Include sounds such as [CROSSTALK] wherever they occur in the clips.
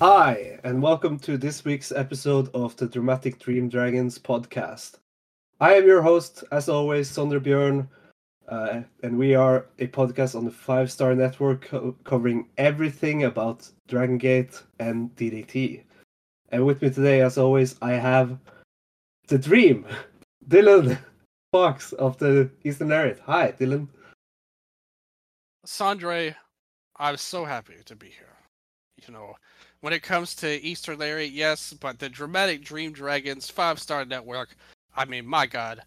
Hi, and welcome to this week's episode of the Dramatic Dream Dragons podcast. I am your host, as always, Sondre Björn, uh, and we are a podcast on the Five Star Network co- covering everything about Dragon Gate and DDT. And with me today, as always, I have the Dream, [LAUGHS] Dylan Fox of the Eastern Lariat. Hi, Dylan. Sondre, I'm so happy to be here. You know, when it comes to Eastern Lariat, yes, but the Dramatic Dream Dragons five star network, I mean, my God.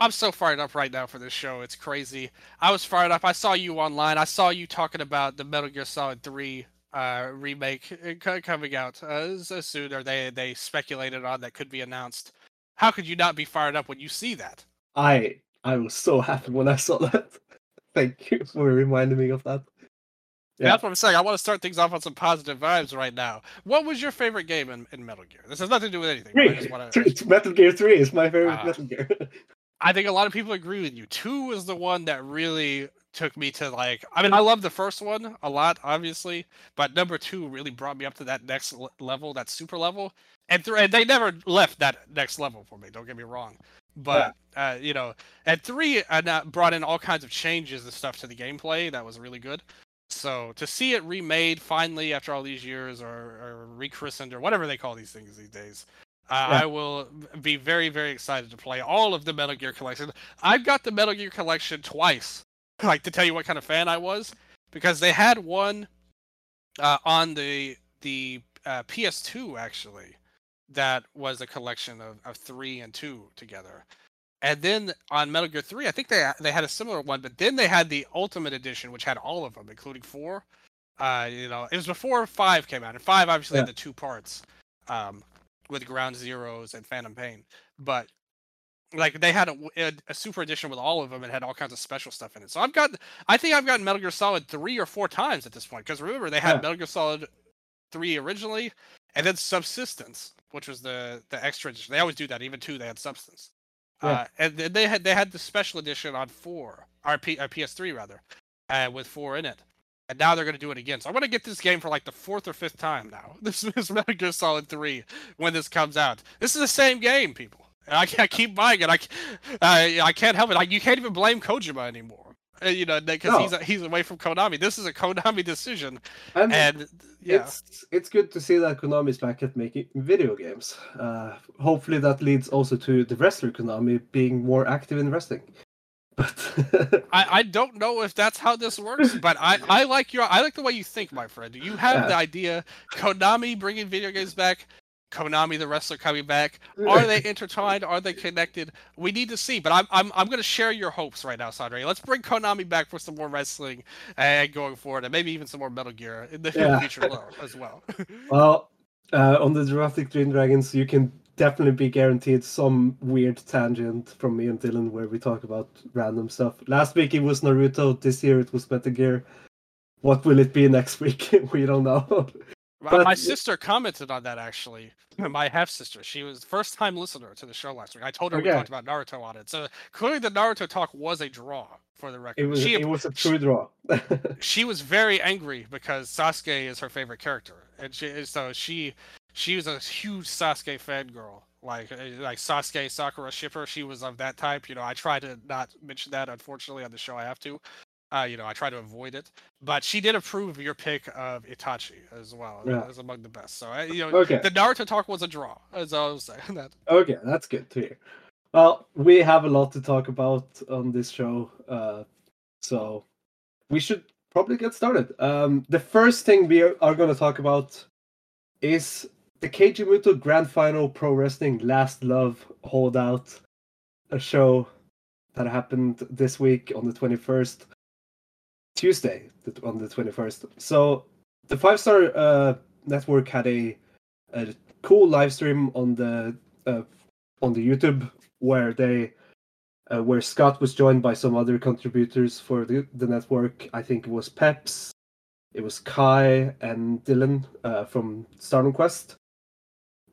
I'm so fired up right now for this show. It's crazy. I was fired up. I saw you online. I saw you talking about the Metal Gear Solid 3 uh, remake uh, coming out uh, soon, or they, they speculated on that could be announced. How could you not be fired up when you see that? I I was so happy when I saw [LAUGHS] that. Thank you for reminding me of that. Yeah. That's what I'm saying. I want to start things off on some positive vibes right now. What was your favorite game in, in Metal Gear? This has nothing to do with anything. Three. Wanna... Three. Metal Gear 3 is my favorite Ah. Metal Gear. [LAUGHS] I think a lot of people agree with you. Two was the one that really took me to like. I mean, I love the first one a lot, obviously, but number two really brought me up to that next level, that super level. And, th- and they never left that next level for me. Don't get me wrong, but uh, you know, at three uh, now brought in all kinds of changes and stuff to the gameplay that was really good. So to see it remade finally after all these years, or, or rechristened, or whatever they call these things these days, uh, Yeah. I will be very, very excited to play all of the Metal Gear collection. I've got the Metal Gear collection twice, [LAUGHS] like to tell you what kind of fan I was, because they had one uh, on the the uh, PS2 actually, that was a collection of, of three and two together. And then on Metal Gear 3, I think they they had a similar one, but then they had the Ultimate Edition, which had all of them, including four. Uh, you know, it was before five came out, and five obviously Yeah. had the two parts, um, with Ground Zeroes and Phantom Pain. But like they had a a super edition with all of them and had all kinds of special stuff in it. So I've got, I think I've gotten Metal Gear Solid three or four times at this point. Because remember, they had Yeah. Metal Gear Solid three originally, and then Subsistence, which was the the extra edition. They always do that. Even two, they had Substance. Yeah. Uh, and then they had they had the special edition on four, or P, uh, PS3 rather, uh, with four in it. And now they're going to do it again. So I'm going to get this game for like the fourth or fifth time now. [LAUGHS] This is Metal Gear Solid 3 when this comes out. This is the same game, people. And I, I keep buying it. I, uh, I can't help it. Like you can't even blame Kojima anymore. Uh, You know, because No. he's he's away from Konami. This is a Konami decision, And, and yeah, it's it's good to see that Konami is back at making video games. Uh, hopefully that leads also to the wrestler Konami being more active in wrestling. But [LAUGHS] I, I don't know if that's how this works, but I, I like your I like the way you think, my friend. You have Yeah. the idea Konami bringing video games back, Konami the wrestler coming back. Are they intertwined? Are they connected? We need to see. But I'm I'm I'm going to share your hopes right now, Sondre. Let's bring Konami back for some more wrestling and going forward, and maybe even some more Metal Gear in the Yeah. future as well. [LAUGHS] well, uh, on the Dramatic Dream Dragons, you can definitely be guaranteed some weird tangent from me and Dylan where we talk about random stuff. Last week it was Naruto. This year it was Metal Gear. What will it be next [LAUGHS] week? we don't know. My, But- my sister commented on that actually. [CLEARS THROAT] My half sister, she was first time listener to the show last week. I told her we talked about Naruto on it. So clearly, the Naruto talk was a draw for the record. It was she it was a true draw. [LAUGHS] she was very angry because Sasuke is her favorite character, and she so she she was a huge Sasuke fangirl. Like uh, like Sasuke Sakura shipper, she was of that type. You know, I try to not mention that unfortunately on the show. I have to. Uh, you know, I try to avoid it, but she did approve your pick of Itachi as well Yeah. as among the best. So you know, Okay. the Naruto talk was a draw, as I was saying [LAUGHS] that. Okay, that's good to hear. Well, we have a lot to talk about on this show, uh, so we should probably get started. Um, the first thing we are, are going to talk about is the Keiji Muto Grand Final Pro Wrestling Last Love Holdout, a show that happened this week on the 21st, Tuesday on the 21st. So the Five Star uh, Network had a, a cool live stream on the uh, on the YouTube where they uh, where Scott was joined by some other contributors for the, the network. I think it was Peps, it was Kai and Dylan uh, from Stardom Quest,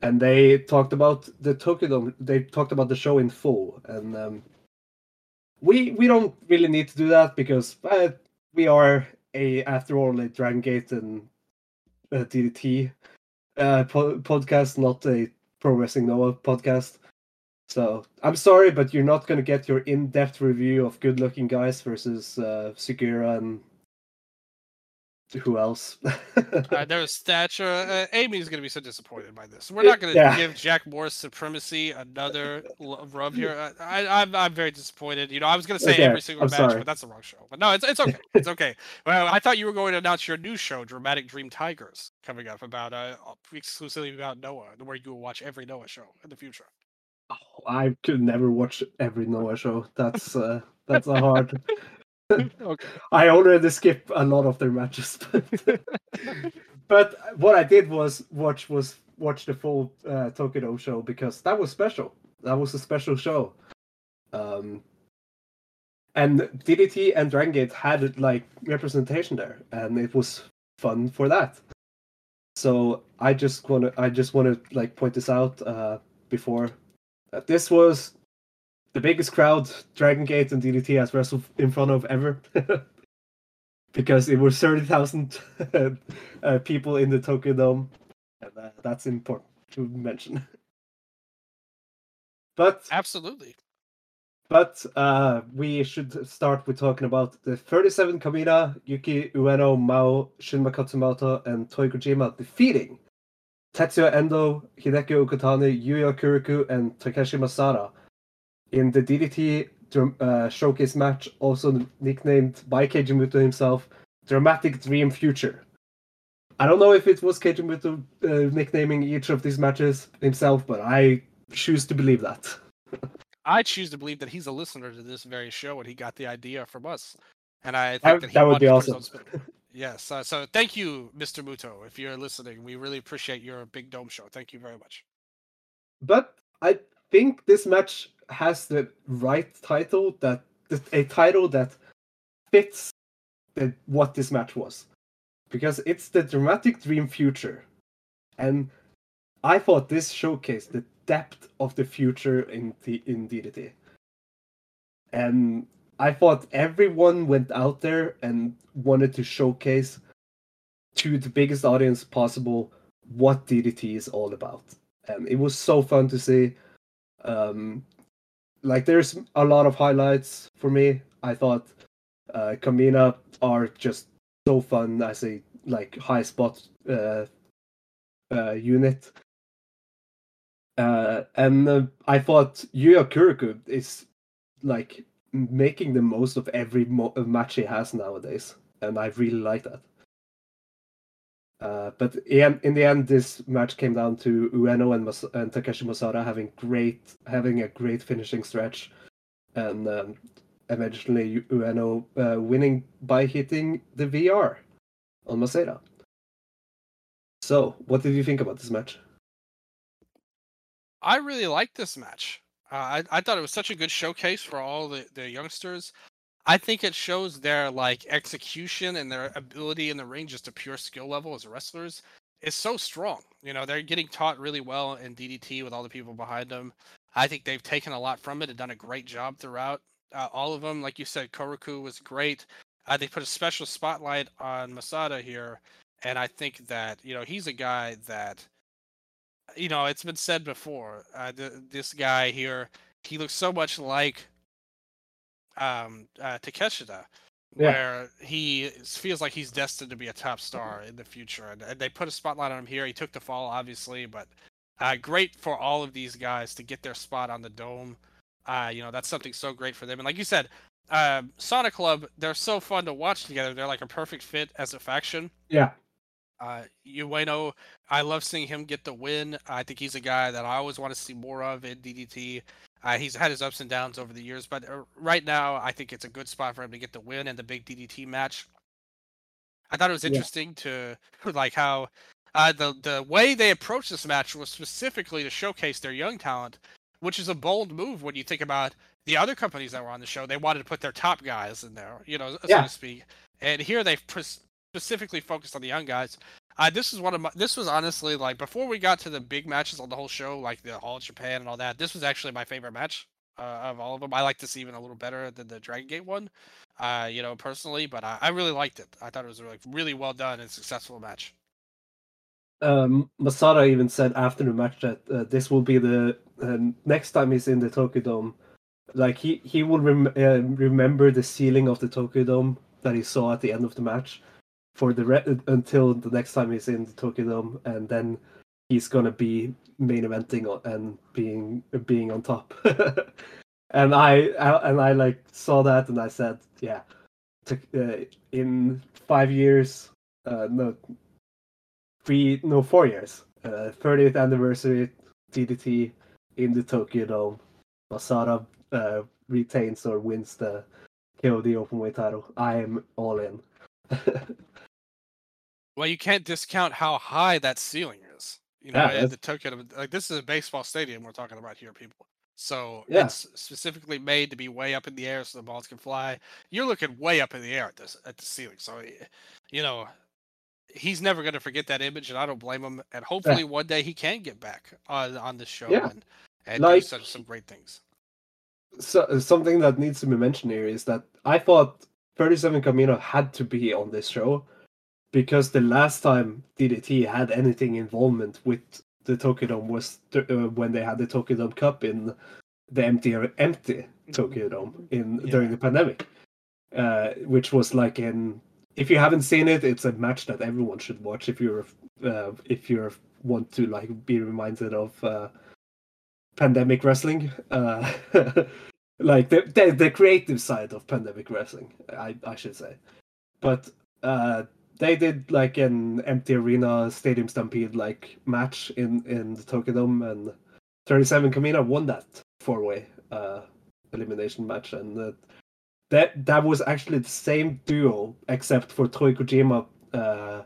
and they talked about the Tokyo They talked about the show in full, and um, we we don't really need to do that because uh, we are a after all a Dragon Gate and uh, DDT uh, po- podcast, not a Pro Wrestling Noah podcast. So I'm sorry, but you're not gonna get your in-depth review of good-looking guys versus uh, Sugiura and who else? uh, [LAUGHS] there was stature. Uh, Amy's gonna be so disappointed by this. We're not gonna Yeah. give Jack Morris supremacy another [LAUGHS] l- rub here. Uh, I, I'm I'm very disappointed. You know, I was gonna say Okay, every single I'm match, sorry. but that's the wrong show. But no, it's it's okay. It's okay. [LAUGHS] Well, I thought you were going to announce your new show, Dramatic Dream Tigers, coming up about uh exclusively about Noah, where you will watch every Noah show in the future. Oh, I could never watch every Noah show. That's uh, that's a hard. [LAUGHS] I already skip a lot of their matches, [LAUGHS] but, but what I did was watch was watch the full uh, Tokyo Dome show because that was special. That was a special show. Um, and DDT and Dragon Gate had like representation there, and it was fun for that. So I just want to I just want to like point this out uh, before that this was the biggest crowd Dragon Gate and DDT has wrestled in front of ever. [LAUGHS] because it was 30,000 [LAUGHS] uh, people in the Tokyo Dome. And uh, that's important to mention. [LAUGHS] But Absolutely. but uh, we should start with talking about the 37 Kamina, Yuki Ueno, Mao, Shunma Katsumata, and Toy Kojima defeating Tetsuya Endo, Hideki Okatani, Yuya Koroku, and Takeshi Masada in the DDT uh, showcase match, also nicknamed by Keiji himself, Dramatic Dream Future. I don't know if it was Keiji Muto uh, nicknaming each of these matches himself, but I choose to believe that. [LAUGHS] I choose to believe that he's a listener to this very show and he got the idea from us. And I think That- that, that would be to put his awesome. Yes. Uh, so thank you, Mr. Muto, if you're listening. We really appreciate your big dome show. Thank you very much. but I think this match has the right title that a title that fits the, what this match was. Because it's the dramatic dream future. And I thought this showcased the depth of the future in the in DDT and I thought everyone went out there and wanted to showcase to the biggest audience possible what DDT is all about. And it was so fun to see um like there's a lot of highlights for me. I thought uh kamina are just so fun as a like high spot uh uh unit. Uh and uh, i thought yuya Koroku is like making the most of every mo- match he has nowadays and i really like that uh, but in, in the end, this match came down to Ueno and, Mas- and Takeshi Masada having great, having a great finishing stretch, and um, eventually Ueno uh, winning by hitting the VR on Masada. So, what did you think about this match? I really liked this match. Uh, I, I thought it was such a good showcase for all the, the youngsters. I think it shows their like execution and their ability in the ring, just a pure skill level as wrestlers, is so strong. You know, they're getting taught really well in DDT with all the people behind them. I think they've taken a lot from it and done a great job throughout. Uh, all of them, like you said, Koroku was great. Uh, they put a special spotlight on Masada here, and I think that you know he's a guy that, you know, it's been said before. Uh, th- this guy here, he looks so much like um uh Takeshita Yeah. where he feels like he's destined to be a top star in the future and, and they put a spotlight on him here he took the fall obviously but uh great for all of these guys to get their spot on the dome uh you know that's something so great for them and like you said uh Sonic Club they're so fun to watch together they're like a perfect fit as a faction Yeah, uh, Ueno, I love seeing him get the win. I think he's a guy that I always want to see more of in DDT. Uh, he's had his ups and downs over the years, but uh, right now I think it's a good spot for him to get the win in the big DDT match. I thought it was Yeah. interesting to [LAUGHS] like how uh, the the way they approached this match was specifically to showcase their young talent, which is a bold move when you think about the other companies that were on the show. They wanted to put their top guys in there, you know, so Yeah. to speak. And here they've pres- specifically focused on the young guys. This is one of my. This was honestly like before we got to the big matches on the whole show, like the All Japan and all that. This was actually my favorite match uh, of all of them. I like this even a little better than the Dragon Gate one, uh, you know, personally. But I, I really liked it. I thought it was like really well done and successful match. Um, Masada even said after the match that uh, this will be the uh, next time he's in the Tokyo Dome. Like he he will rem- uh, remember the ceiling of the Tokyo Dome that he saw at the end of the match for the re- until the next time he's in the Tokyo Dome, and then he's gonna be main eventing and being being on top. [LAUGHS] and I, I, and I like saw that and I said, yeah, to, uh, in five years, uh, no, three, no, four years, uh, 30th anniversary DDT in the Tokyo Dome, Masada uh, retains or wins the KOD Openweight title. I am all in. [LAUGHS] well, you can't discount how high that ceiling is. You know, Yeah, the Tokyo, like this is a baseball stadium we're talking about here, people. So Yeah. it's specifically made to be way up in the air so the balls can fly. You're looking way up in the air at this at the ceiling. So eh, you know, he's never going to forget that image, and I don't blame him. And hopefully one day he can get back on on this show Yeah. and and Like- do such some great things. so, something that needs to be mentioned here is that I thought 37 Kamina had to be on this show because the last time DDT had anything involvement with the Tokyo Dome was th- uh, when they had the Tokyo Dome Cup in the empty empty Tokyo Dome in during the pandemic, uh, which was like in. If you haven't seen it, it's a match that everyone should watch if you're uh, if you're want to like be reminded of uh, pandemic wrestling. Uh, [LAUGHS] like the, the the creative side of pandemic wrestling, I I should say. But uh, they did like an empty arena stadium stampede like match in in the Tokyo Dome, and 37 Kamina won that four way uh, elimination match, and uh, that that was actually the same duo except for Toy Kojima. Uh,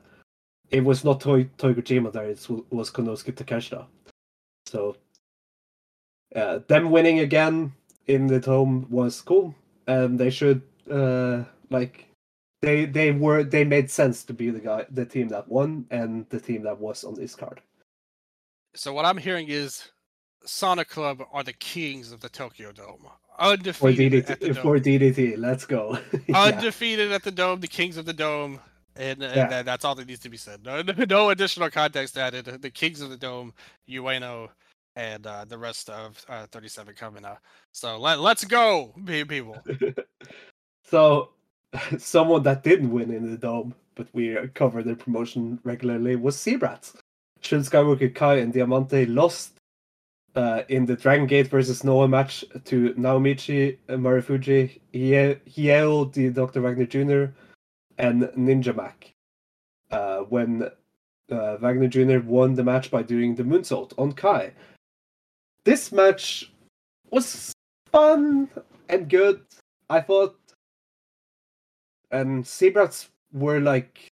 it was not Toy Toy Kojima there; it was Konosuke Takeshita. So uh, them winning again in the dome was cool, and they should uh, like they they were they made sense to be the guy the team that won and the team that was on this card. So what I'm hearing is Sonic Club are the kings of the Tokyo Dome. For Undefeated at the Dome. for DDT, let's go. [LAUGHS] Yeah. undefeated at the dome, the kings of the dome, and, and Yeah. that's all that needs to be said. [LAUGHS] No, no additional context added. The kings of the dome, Ueno, and uh, the rest of uh, 37 Kamina. So let let's go, people. [LAUGHS] So, [LAUGHS] someone that didn't win in the dome, but we cover their promotion regularly, was Z-Brats. Shun Skywalker Kai and Diamante lost uh, in the Dragon Gate versus Noah match to Naomichi Marufuji, Hie- Hieo, the Dr. Wagner Jr., and Ninja Mack. Uh, when uh, Wagner Jr. won the match by doing the moonsault on Kai. This match was fun and good. I thought and Z-Brats were like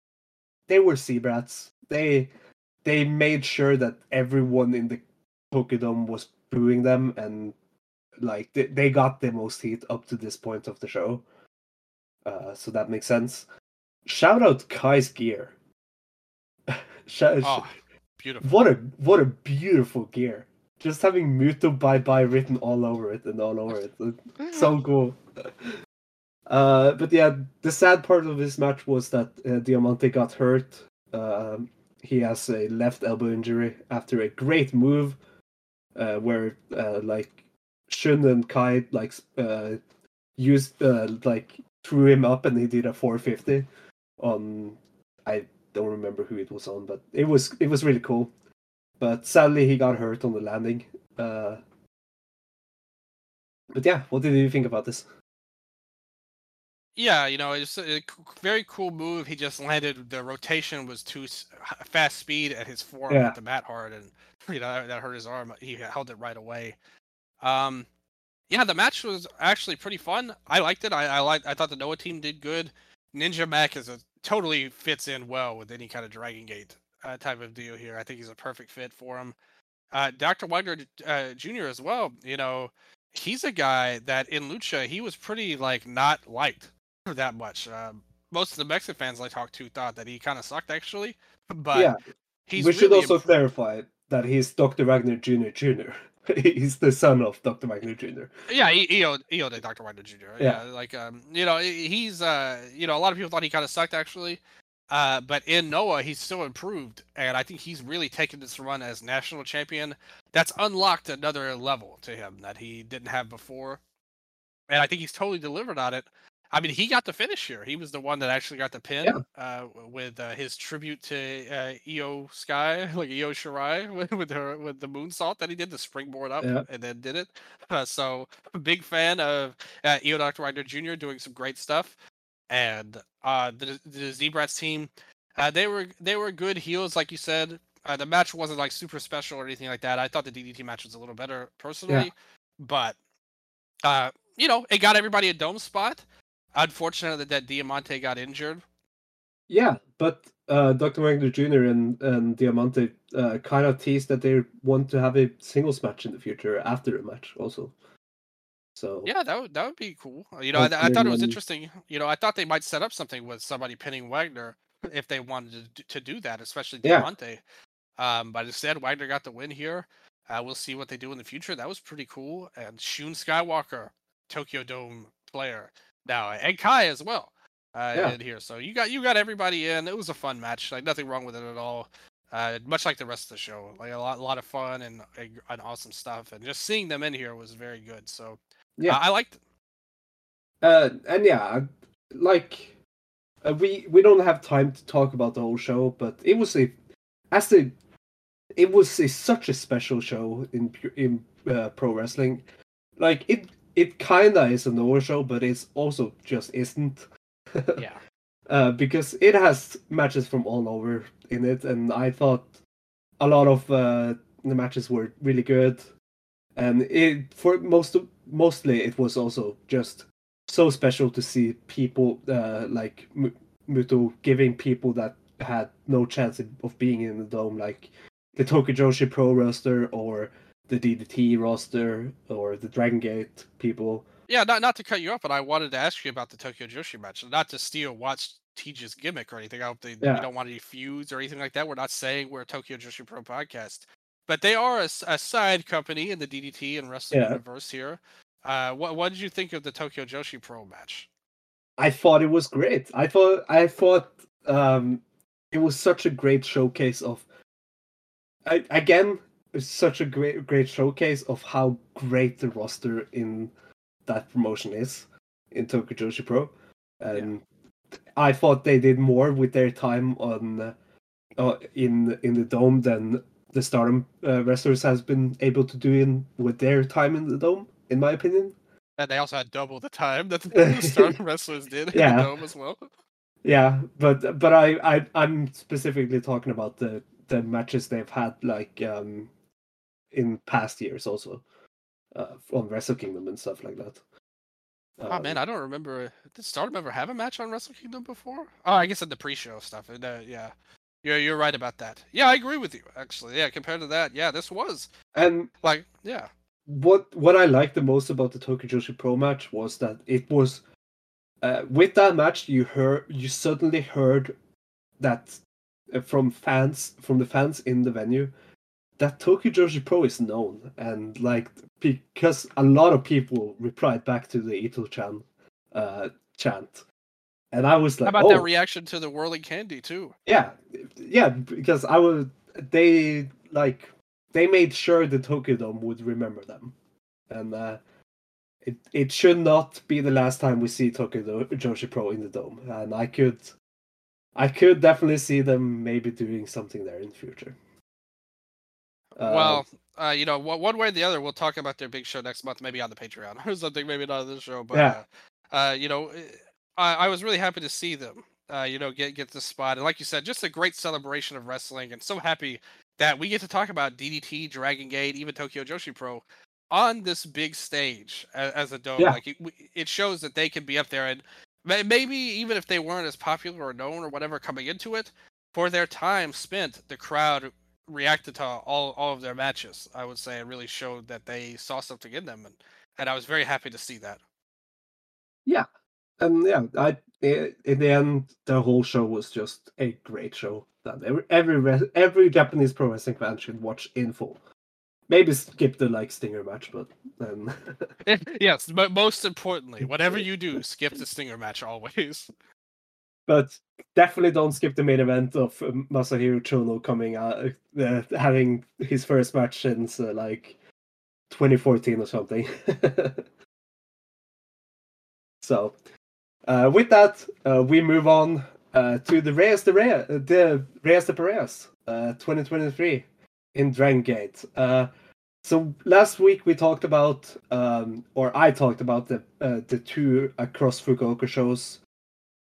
they were Z-Brats. They they made sure that everyone in the Tokyo Dome was booing them and like they, they got the most heat up to this point of the show. Uh, so that makes sense. Shout out Kai's gear. [LAUGHS] Shout, Oh, beautiful. what a what a beautiful gear. Just having Muto bye bye written all over it and all over it. so cool. [LAUGHS] Uh, but yeah, the sad part of this match was that uh, Diamante got hurt. Um, he has a left elbow injury after a great move, uh, where uh, like Shun and Kai like uh, used like threw him up and he did a 450 on. I don't remember who it was on, but it was it was really cool. But sadly, he got hurt on the landing. But yeah, what did you think about this? Yeah, you know, it's a very cool move. He just landed. The rotation was too fast speed at his forearm Yeah. hit the mat hard, and [LAUGHS] you know that, that hurt his arm. He held it right away. Um, yeah, the match was actually pretty fun. I liked it. I I liked. I thought the Noah team did good. Ninja Mack is a totally fits in well with any kind of Dragon Gate uh, type of deal here. I think he's a perfect fit for him. Uh, Dr. Wagner uh, Jr. as well. You know, he's a guy that in Lucha he was pretty like not liked [LAUGHS] that much. Um, most of the Mexican fans I talked to thought that he kind of sucked actually, but yeah, he's we should also improved. clarify that he's Dr. Wagner Jr. Jr. [LAUGHS] He's the son of Dr. Wagner Jr. Yeah, he, he owed he owed it Dr. Wagner Jr. Yeah. Yeah. like um, you know, he's uh, you know, a lot of people thought he kind of sucked actually, uh, but in Noah he's still improved, and I think he's really taken this run as national champion. That's unlocked another level to him that he didn't have before, and I think he's totally delivered on it. I mean, he got the finish here. He was the one that actually got the pin Yeah. uh, with uh, his tribute to uh, Io Sky, [LAUGHS] like Io Shirai, [LAUGHS] with, with her with the moonsault that he did, the springboard up, Yeah. and then did it. Uh, so, [LAUGHS] big fan of uh, Io Dr. Wagner Jr. doing some great stuff, and uh, the the Z-Brats team, uh, they were they were good heels, like you said. Uh, the match wasn't like super special or anything like that. I thought the DDT match was a little better personally, but uh, you know, it got everybody a dome spot. Unfortunately, that Diamante got injured. Yeah, but uh, Dr. Wagner Jr. and, and Diamante uh, kind of teased that they want to have a singles match in the future after the match also. So Yeah, that would that would be cool. You know, I, I thought it was interesting. You know, I thought they might set up something with somebody pinning Wagner if they wanted to do, to do that, especially Yeah. Diamante. Um, but instead, Wagner got the win here. Uh, we'll see what they do in the future. That was pretty cool. And Shun Skywalker, Tokyo Dome player now, and Kai as well. Uh, Yeah. in here, so you got you got everybody in. It was a fun match. Like nothing wrong with it at all. Uh, much like the rest of the show, like a lot, a lot of fun and, and awesome stuff. And just seeing them in here was very good. So Yeah. I, I liked. it. Uh, and yeah, like uh, we we don't have time to talk about the whole show, but it was a as the it was a, such a special show in in uh, pro wrestling. Like it it kinda is a Noah show, but it's also just isn't. [LAUGHS] Yeah. uh, because it has matches from all over in it, and I thought a lot of uh, the matches were really good, and it for most of, mostly it was also just so special to see people uh, like M- Muto giving people that had no chance of- of being in the dome, like the Tokyo Joshi Pro roster or the DDT roster or the Dragon Gate people. Yeah, not not to cut you off, but I wanted to ask you about the Tokyo Joshi match. Not to steal Watch Teach's gimmick or anything. I hope they Yeah. we don't want any feuds or anything like that. We're not saying we're a Tokyo Joshi Pro podcast, but they are a side company in the DDT and wrestling Yeah. universe here. Uh, what what did you think of the Tokyo Joshi Pro match? I thought it was great. I thought I thought um, it was such a great showcase of. I, again, it's such a great great showcase of how great the roster in that promotion is in Tokyo Joshi Pro, and I thought they did more with their time on uh, in in the dome than the Stardom uh, wrestlers has been able to do in with their time in the dome, in my opinion. And they also had double the time that [LAUGHS] the Stardom wrestlers did in the dome as well. Yeah, but but I, I I'm specifically talking about the the matches they've had like um in past years also uh on Wrestle Kingdom and stuff like that. oh man, Um, I don't remember. Did Stardom ever have a match on Wrestle Kingdom before? Oh, I guess in the pre-show stuff. and, Uh, yeah, you're you're right about that. Yeah, I agree with you. Actually, yeah, compared to that, yeah, this was and like, yeah, what what I liked the most about the Tokyo Joshi Pro match was that it was uh, with that match you heard you suddenly heard that uh, from fans from the fans in the venue that Tokyo Joshi Pro is known and like because a lot of people replied back to the Ito chan uh, chant. And I was like, how about oh. that reaction to the whirling candy too? yeah. Yeah because I was they like they made sure the Tokyo Dome would remember them. And uh it it should not be the last time we see Tokyo Joshi Pro in the dome. And I could I could definitely see them maybe doing something there in the future well, uh, you know, one way or the other, we'll talk about their big show next month, maybe on the Patreon [LAUGHS] or something, maybe not on this show, but Yeah. uh, uh, you know, I, I was really happy to see them, uh, you know, get get this spot, and like you said, just a great celebration of wrestling, and so happy that we get to talk about DDT, Dragon Gate, even Tokyo Joshi Pro on this big stage as, as a dome. Yeah. Like it, it shows that they can be up there, and maybe even if they weren't as popular or known or whatever coming into it, for their time spent, the crowd reacted to all, all of their matches. I would say it really showed that they saw something in them, and and I was very happy to see that. Yeah. And yeah, I i- in the end the whole show was just a great show that every every every Japanese pro wrestling fan should watch in full. maybe skip the like stinger match, but then [LAUGHS] yes, but most importantly, [LAUGHS] whatever you do, skip the stinger match always. But definitely don't skip the main event of um, Masahiro Chono coming out, uh, having his first match since uh, like 2014 or something. [LAUGHS] so, uh, with that, uh, we move on uh, to the Reyes de Reyes, uh, the Rey de Parejas, 2023 in Dragon Gate. so last week we talked about, um, or I talked about the the two Acros Fukuoka shows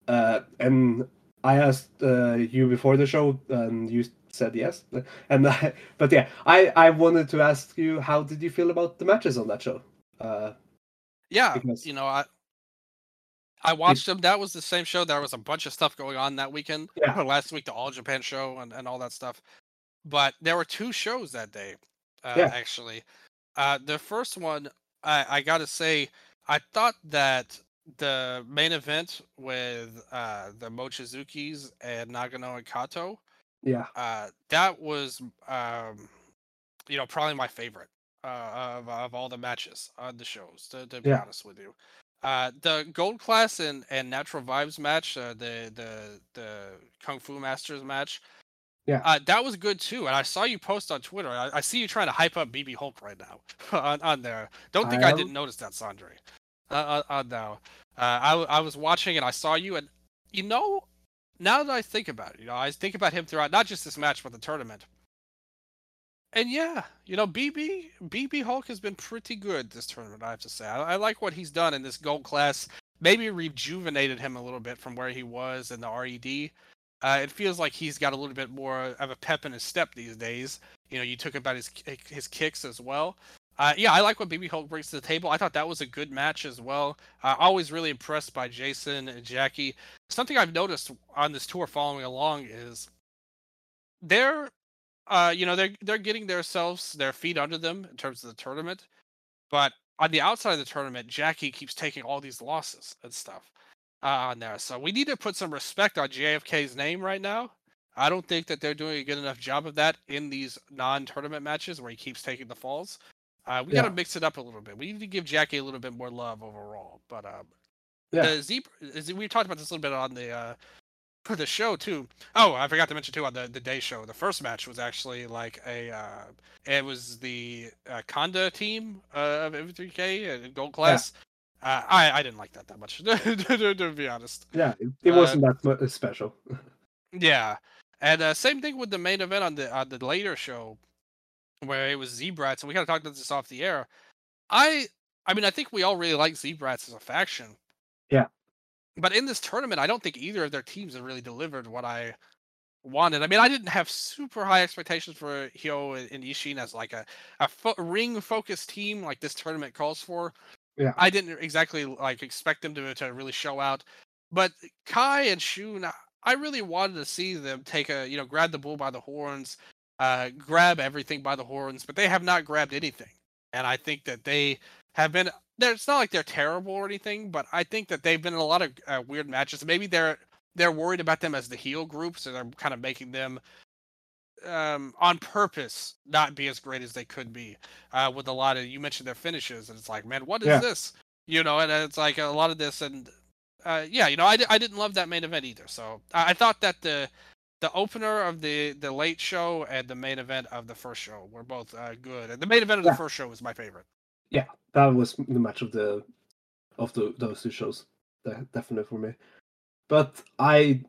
uh, and I asked uh, you before the show, and you said yes. And I, but yeah, I I wanted to ask you, how did you feel about the matches on that show? Uh, yeah, because... you know, I I watched them. That was the same show. There was a bunch of stuff going on that weekend. Yeah. [LAUGHS] Last week, the All Japan show and, and all that stuff. But there were two shows that day, uh, yeah. actually. Uh, the first one, I, I got to say, I thought that the main event with uh, the Mochizukis and Nagano and Kato. Yeah. Uh, that was, um, you know, probably my favorite uh, of of all the matches on the shows. To, to be yeah. honest with you, uh, the Gold Class and, and Natural Vibes match, uh, the the the Kung Fu Masters match. Yeah. Uh, that was good too. And I saw you post on Twitter. I, I see you trying to hype up BB Hulk right now [LAUGHS] on, on there. Don't think I, I didn't notice that, Sondre. Uh, uh, uh, no. Uh, I, I was watching and I saw you, and you know, now that I think about it, you know, I think about him throughout not just this match but the tournament. And yeah, you know, BB BB Hulk has been pretty good this tournament. I have to say, I, I like what he's done in this gold class. Maybe rejuvenated him a little bit from where he was in the RED. Uh, it feels like he's got a little bit more of a pep in his step these days. You know, you took about his his kicks as well. Uh, yeah, I like what BB Hulk brings to the table. I thought that was a good match as well. Uh, always really impressed by Jason and Jackie. Something I've noticed on this tour following along is they're, uh, you know, they're they're getting themselves their feet under them in terms of the tournament, but on the outside of the tournament, Jackie keeps taking all these losses and stuff uh, on there. So we need to put some respect on JFK's name right now. I don't think that they're doing a good enough job of that in these non-tournament matches where he keeps taking the falls. Uh, we yeah. got to mix it up a little bit. We need to give Jackie a little bit more love overall. But um, yeah. the zebra, we talked about this a little bit on the uh, for the show too. Oh, I forgot to mention too on the the day show. The first match was actually like a uh, it was the uh, Kanda team uh, of M3K and Gold Class. Yeah. Uh, I I didn't like that that much [LAUGHS] to, to, be honest. Yeah, it, it wasn't uh, that much special. [LAUGHS] yeah, and uh, same thing with the main event on the on the later show where it was Z-Brats, and we kind of talked about this off the air. I, I mean, I think we all really like Z-Brats as a faction. Yeah. But in this tournament, I don't think either of their teams have really delivered what I wanted. I mean, I didn't have super high expectations for Hyo and Ishin as like a a fo- ring focused team like this tournament calls for. Yeah. I didn't exactly like expect them to to really show out. But Kai and Shun, I really wanted to see them take a you know grab the bull by the horns uh, grab everything by the horns, but they have not grabbed anything. And I think that they have been. It's not like they're terrible or anything, but I think that they've been in a lot of uh, weird matches. Maybe they're they're worried about them as the heel group, so they're kind of making them um, on purpose not be as great as they could be. Uh, with a lot of you mentioned their finishes, and it's like, man, what is yeah. this? You know, and it's like a lot of this, and uh, yeah, you know, I, I didn't love that main event either. So I, I thought that the the opener of the the late show and the main event of the first show were both uh, good. And the main event of yeah. the first show was my favorite. Yeah, that was the match of the of the those two shows. Definitely for me. But I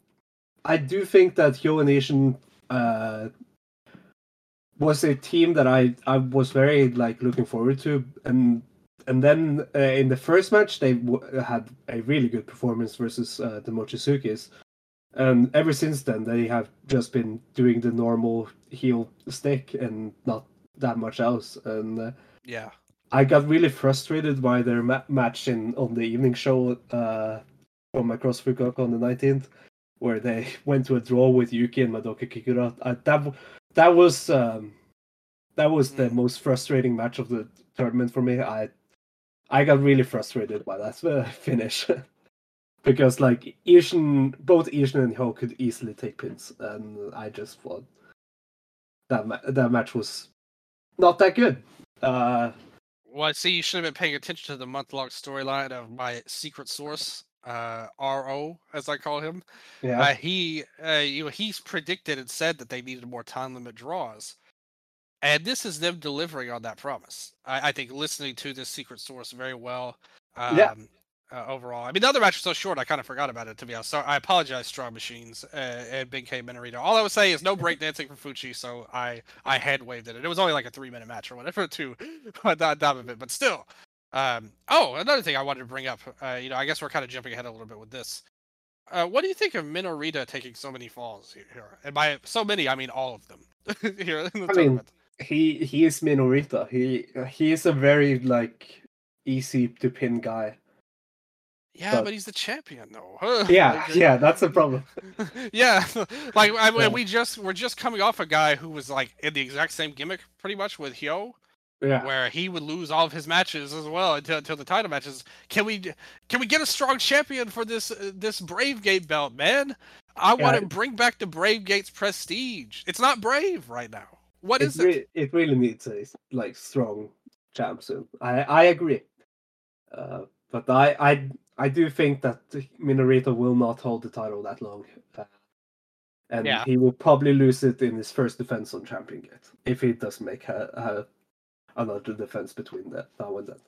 I do think that Hyo Nation uh, was a team that I I was very like looking forward to, and and then uh, in the first match they w- had a really good performance versus uh, the Mochizukis and ever since then they have just been doing the normal heel stick and not that much else. And uh, yeah. I got really frustrated by their ma- match in on the evening show uh from Acros Fukuoka on the 19th where they [LAUGHS] went to a draw with yuki and madoka Kikuta. I, that that was um that was the mm. most frustrating match of the tournament for me. I i got really frustrated by that uh, [LAUGHS] finish [LAUGHS] because like Ishin, both Ishin and Hyo could easily take pins, and I just thought that ma- that match was not that good. Uh, well, I see, you should have been paying attention to the month-long storyline of my secret source, uh, Ro, as I call him. yeah, Uh, he, uh, you know, he's predicted and said that they needed more time limit draws, and this is them delivering on that promise. I, I think listening to this secret source very well. Um, Yeah. Uh, overall, I mean, the other match was so short, I kind of forgot about it. To be honest, so I apologize, Strong Machines uh, and Ben-K Minorita. All I would say is no breakdancing for Fujii, so I I hand waved it. It was only like a three minute match or whatever, too, on top of it. But still, um, oh, another thing I wanted to bring up. Uh, you know, I guess we're kind of jumping ahead a little bit with this. Uh, what do you think of Minorita taking so many falls here? And by so many, I mean all of them [LAUGHS] here in the I mean, tournament. he he is Minorita. He he is a very like easy to pin guy. Yeah, but- but he's the champion, though. [LAUGHS] Yeah, Like, yeah, that's the problem. [LAUGHS] yeah, [LAUGHS] like I, Yeah. we just we're just coming off a guy who was like in the exact same gimmick, pretty much with Hyo, Yeah, where he would lose all of his matches as well until, until the title matches. Can we can we get a strong champion for this uh, this Brave Gate belt, man? I want to bring back the Brave Gate's prestige. It's not Brave right now. What it, is it? re- it really needs a like strong champ soon. I I agree. Uh, but I I I do think that Minorita will not hold the title that long. Uh, and Yeah. he will probably lose it in his first defense on Champion Gate if he does make a, a another defense between that now and then.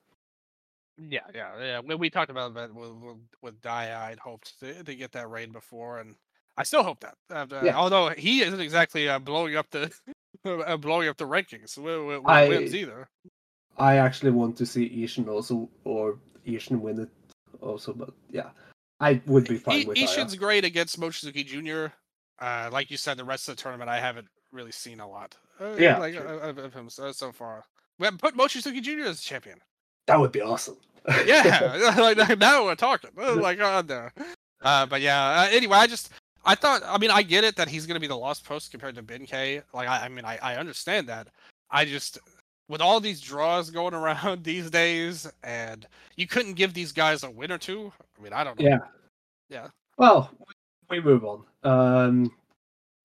Yeah, yeah, yeah. When we talked about that with with, with Daya, I'd hoped to, to get that reign before, and I still hope that. Uh, Yeah. Although he isn't exactly uh, blowing up the [LAUGHS] uh, blowing up the rankings with, with I- wins either. I actually want to see Ishin also or Ishin win it also, but yeah, I would be fine with. Ishin's great against Mochizuki Jr. Uh, like you said, the rest of the tournament I haven't really seen a lot. Uh, Yeah, like uh, of, of him so, so far. We haven't put Mochizuki Jr. as champion. That would be awesome. [LAUGHS] Yeah, [LAUGHS] like now we're talking. Like on there. Uh, but yeah. Uh, anyway, I just I thought. I mean, I get it that he's gonna be the lost post compared to Ben K. Like I, I mean, I, I understand that. I just with all these draws going [LAUGHS] around these days, and you couldn't give these guys a win or two. I mean, I don't know. Yeah. Yeah. Well, we move on. Um,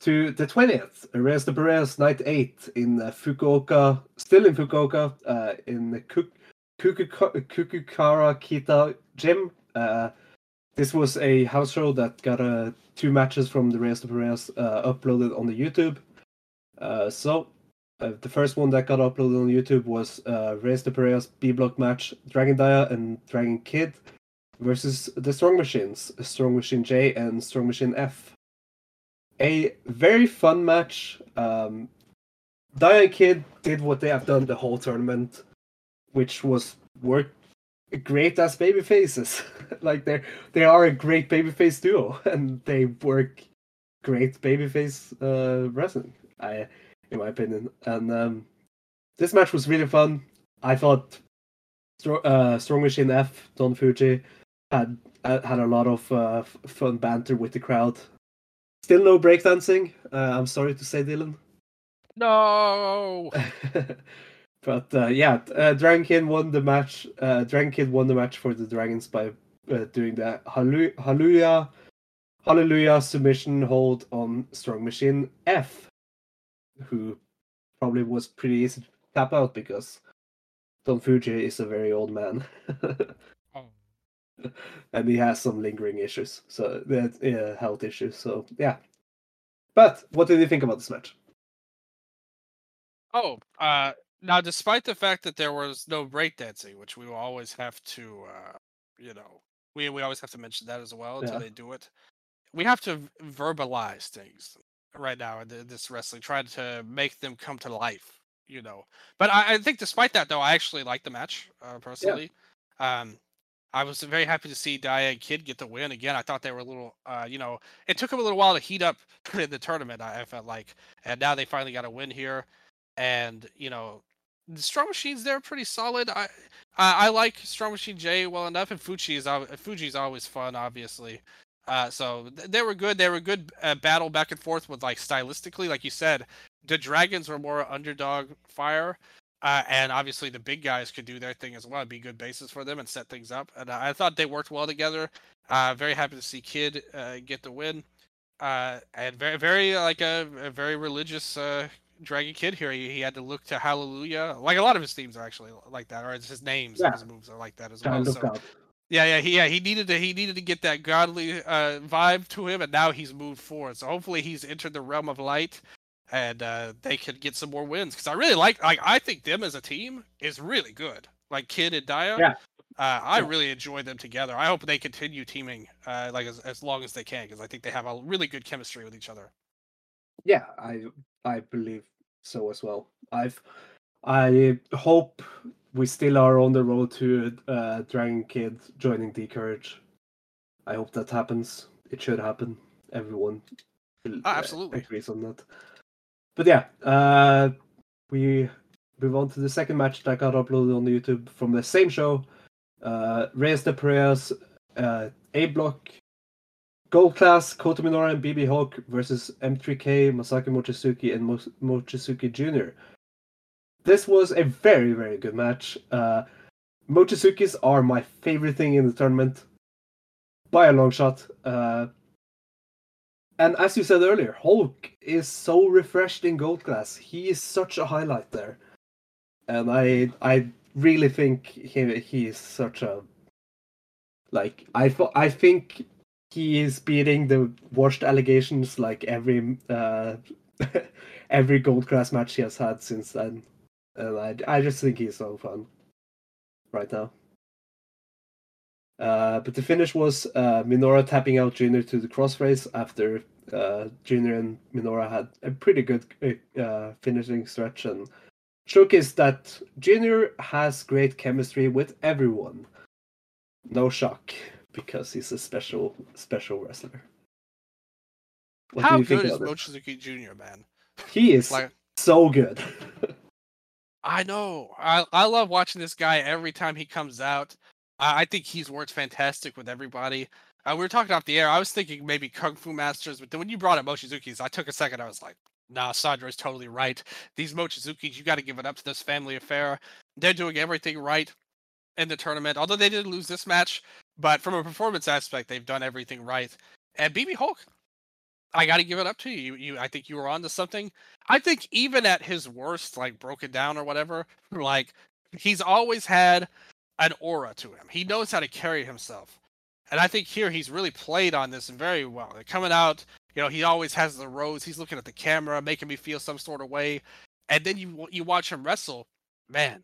to the 20th, Rey de Parejas Night 8 in uh, Fukuoka, still in Fukuoka, uh, in the Kuk- Kukukara Kita Gym. Uh, this was a house show that got uh, two matches from the Rey de Parejas uh, uploaded on the YouTube. Uh, so, uh, the first one that got uploaded on YouTube was uh, Rey de Parejas B Block match, Dragon Dia and Dragon Kid versus the Strong Machines, Strong Machine J and Strong Machine F. A very fun match. Um, Diane Kid did what they have done the whole tournament, which was work great as baby faces. [LAUGHS] like they they are a great babyface duo, [LAUGHS] and they work great babyface uh, wrestling. I, in my opinion, and um, this match was really fun. I thought uh, Strong Machine F Don Fujii had uh, had a lot of uh, fun banter with the crowd. Still no breakdancing. Uh, I'm sorry to say, Dylan. No. [LAUGHS] but uh, yeah, uh, Dragon Kid won the match. Uh, Dragon Kid won the match for the Dragons by uh, doing the Hallelujah, Hallelujah submission hold on Strong Machine F, who probably was pretty easy to tap out because Don Fujii is a very old man. [LAUGHS] Oh. and he has some lingering issues, so that yeah, health issues. So yeah. But what did you think about this match? Oh, uh, now despite the fact that there was no breakdancing, which we will always have to, uh, you know, we we always have to mention that as well until Yeah. they do it. We have to verbalize things right now in this wrestling, trying to make them come to life, you know. But I, I think despite that, though, I actually like the match uh, personally. Um, I was very happy to see Dia and Kid get the win again. I thought they were a little, uh, you know, it took them a little while to heat up [LAUGHS] in the tournament. I, I felt like, and now they finally got a win here and you know the strong machines they're pretty solid i i, I like strong machine j well enough and fuji is fuji's always fun obviously uh so th- they were good they were good uh, battle back and forth with like stylistically like you said the dragons were more underdog fire uh, and obviously the big guys could do their thing as well be good bases for them and set things up and i thought they worked well together uh very happy to see kid uh, get the win uh and very very like a, a very religious uh Dragon Kid here, he, he had to look to Hallelujah. Like a lot of his themes are actually like that, or his names Yeah. and his moves are like that as well. So. Yeah, yeah, he yeah he needed to he needed to get that godly uh, vibe to him, and now he's moved forward. So hopefully he's entered the realm of light, and uh, they could get some more wins. Because I really like like I think them as a team is really good. Like Kid and Daya. Yeah. Uh, I really enjoy them together. I hope they continue teaming uh, like as, as long as they can because I think they have a really good chemistry with each other. Yeah, I I believe so as well. I've I hope we still are on the road to uh, Dragon Kid joining D Courage. I hope that happens. It should happen. Everyone will, uh, absolutely. agrees on that. But yeah, uh, we move on to the second match that got uploaded on YouTube from the same show. Uh, Reyes de Parejas, uh, A Block, Gold Class, Kota Minoura and BB Hulk versus M3K, Masaaki Mochizuki, and Mo- Mochizuki Jr. This was a very, very good match. Uh, Mochizukis are my favorite thing in the tournament by a long shot. Uh, and as you said earlier, Hulk is so refreshed in Gold Class. He is such a highlight there, and I I really think he he is such a like I I think he is beating the worst allegations like every uh [LAUGHS] every Gold Class match he has had since then, and I I just think he's so fun right now. Uh, but the finish was uh, Minoura tapping out Junior to the crossface after uh, Junior and Minoura had a pretty good uh, finishing stretch and showcased that Junior has great chemistry with everyone. No shock, because he's a special special wrestler. What How do you think good is? Mochizuki Jr. Man? He is Like so good. [LAUGHS] I know. I I love watching this guy every time he comes out. I, I think he's worked fantastic with everybody. Uh, we were talking off the air. I was thinking maybe Kung Fu Masters, but then when you brought up Mochizuki's, I took a second. I was like, nah, Sondre's totally right. These Mochizukis, you got to give it up to this family affair. They're doing everything right in the tournament. Although they did lose this match, but from a performance aspect, they've done everything right. And BB Hulk, I got to give it up to you. You, I think you were on to something. I think even at his worst, like broken down or whatever, [LAUGHS] like he's always had an aura to him. He knows how to carry himself. And I think here he's really played on this very well. Like, coming out, you know, he always has the rose. He's looking at the camera, making me feel some sort of way. And then you you watch him wrestle, man.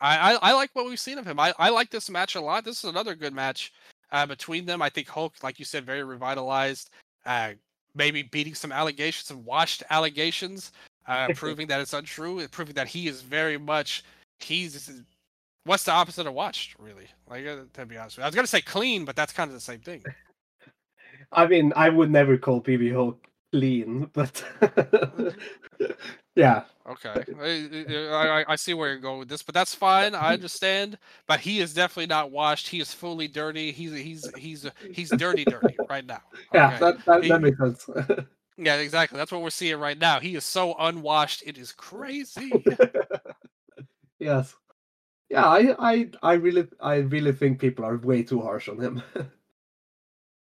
I, I, I like what we've seen of him. I, I like this match a lot. This is another good match uh, between them. I think Hulk, like you said, very revitalized. Uh, maybe beating some allegations, some washed allegations, uh, [LAUGHS] proving that it's untrue, proving that he is very much he's what's the opposite of washed, really? Like uh, to be honest, with you. I was gonna say clean, but that's kind of the same thing. [LAUGHS] I mean, I would never call BB Hulk lean, but [LAUGHS] yeah, Okay, I, I, I see where you're going with this, but that's fine. I understand. But he is definitely not washed. He is fully dirty. He's he's he's he's dirty, dirty right now. [LAUGHS] yeah, that that, He- that makes sense. [LAUGHS] Yeah, exactly. That's what we're seeing right now. He is so unwashed. It is crazy. yes, yeah, I, I, I really, I really think people are way too harsh on him.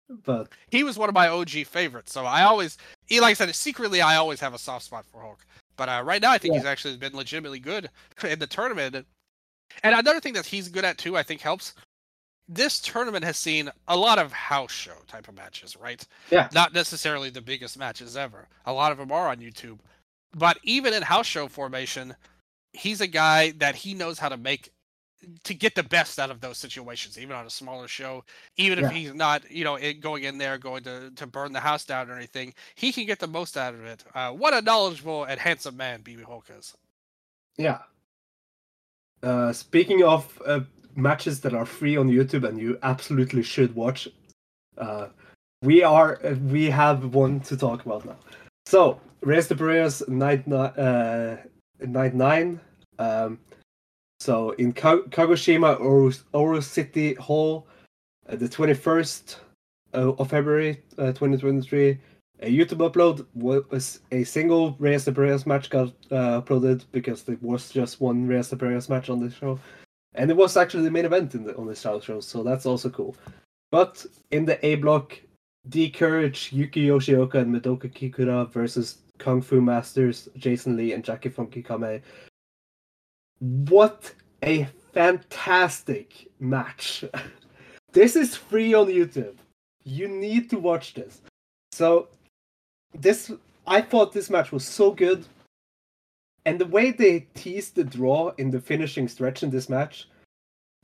But he was one of my OG favorites. So I always, he, like I said, secretly I always have a soft spot for Hulk. But uh, right now, I think Yeah. he's actually been legitimately good [LAUGHS] in the tournament. And another thing that he's good at too, I think helps. This tournament has seen a lot of house show type of matches, right? Yeah. Not necessarily the biggest matches ever. A lot of them are on YouTube. But even in house show formation, he's a guy that he knows how to make to get the best out of those situations, even on a smaller show. Even Yeah. if he's not, you know, it, going in there, going to, to burn the house down or anything, he can get the most out of it. Uh, what a knowledgeable and handsome man BB Hulk is. yeah. Uh, speaking of uh, matches that are free on YouTube and you absolutely should watch, uh, we are uh, we have one to talk about now. So, Reyes de Parejas night ni- uh, night nine. Um, so in Ka- Kagoshima Oro, Oro City Hall, uh, the twenty first uh, of February, uh, twenty twenty three. A YouTube upload was a single Reyes Parejas match got uh, uploaded because there was just one Reyes Parejas match on the show, and it was actually the main event the, on South show, so that's also cool. But in the A block, D Courage, Yuki Yoshioka, and Madoka Kikuta versus Kung Fu Masters, Jason Lee, and Jacky Funky Kamei. What a fantastic match! [LAUGHS] this is free on YouTube. You need to watch this. So, this I thought this match was so good, and the way they teased the draw in the finishing stretch in this match,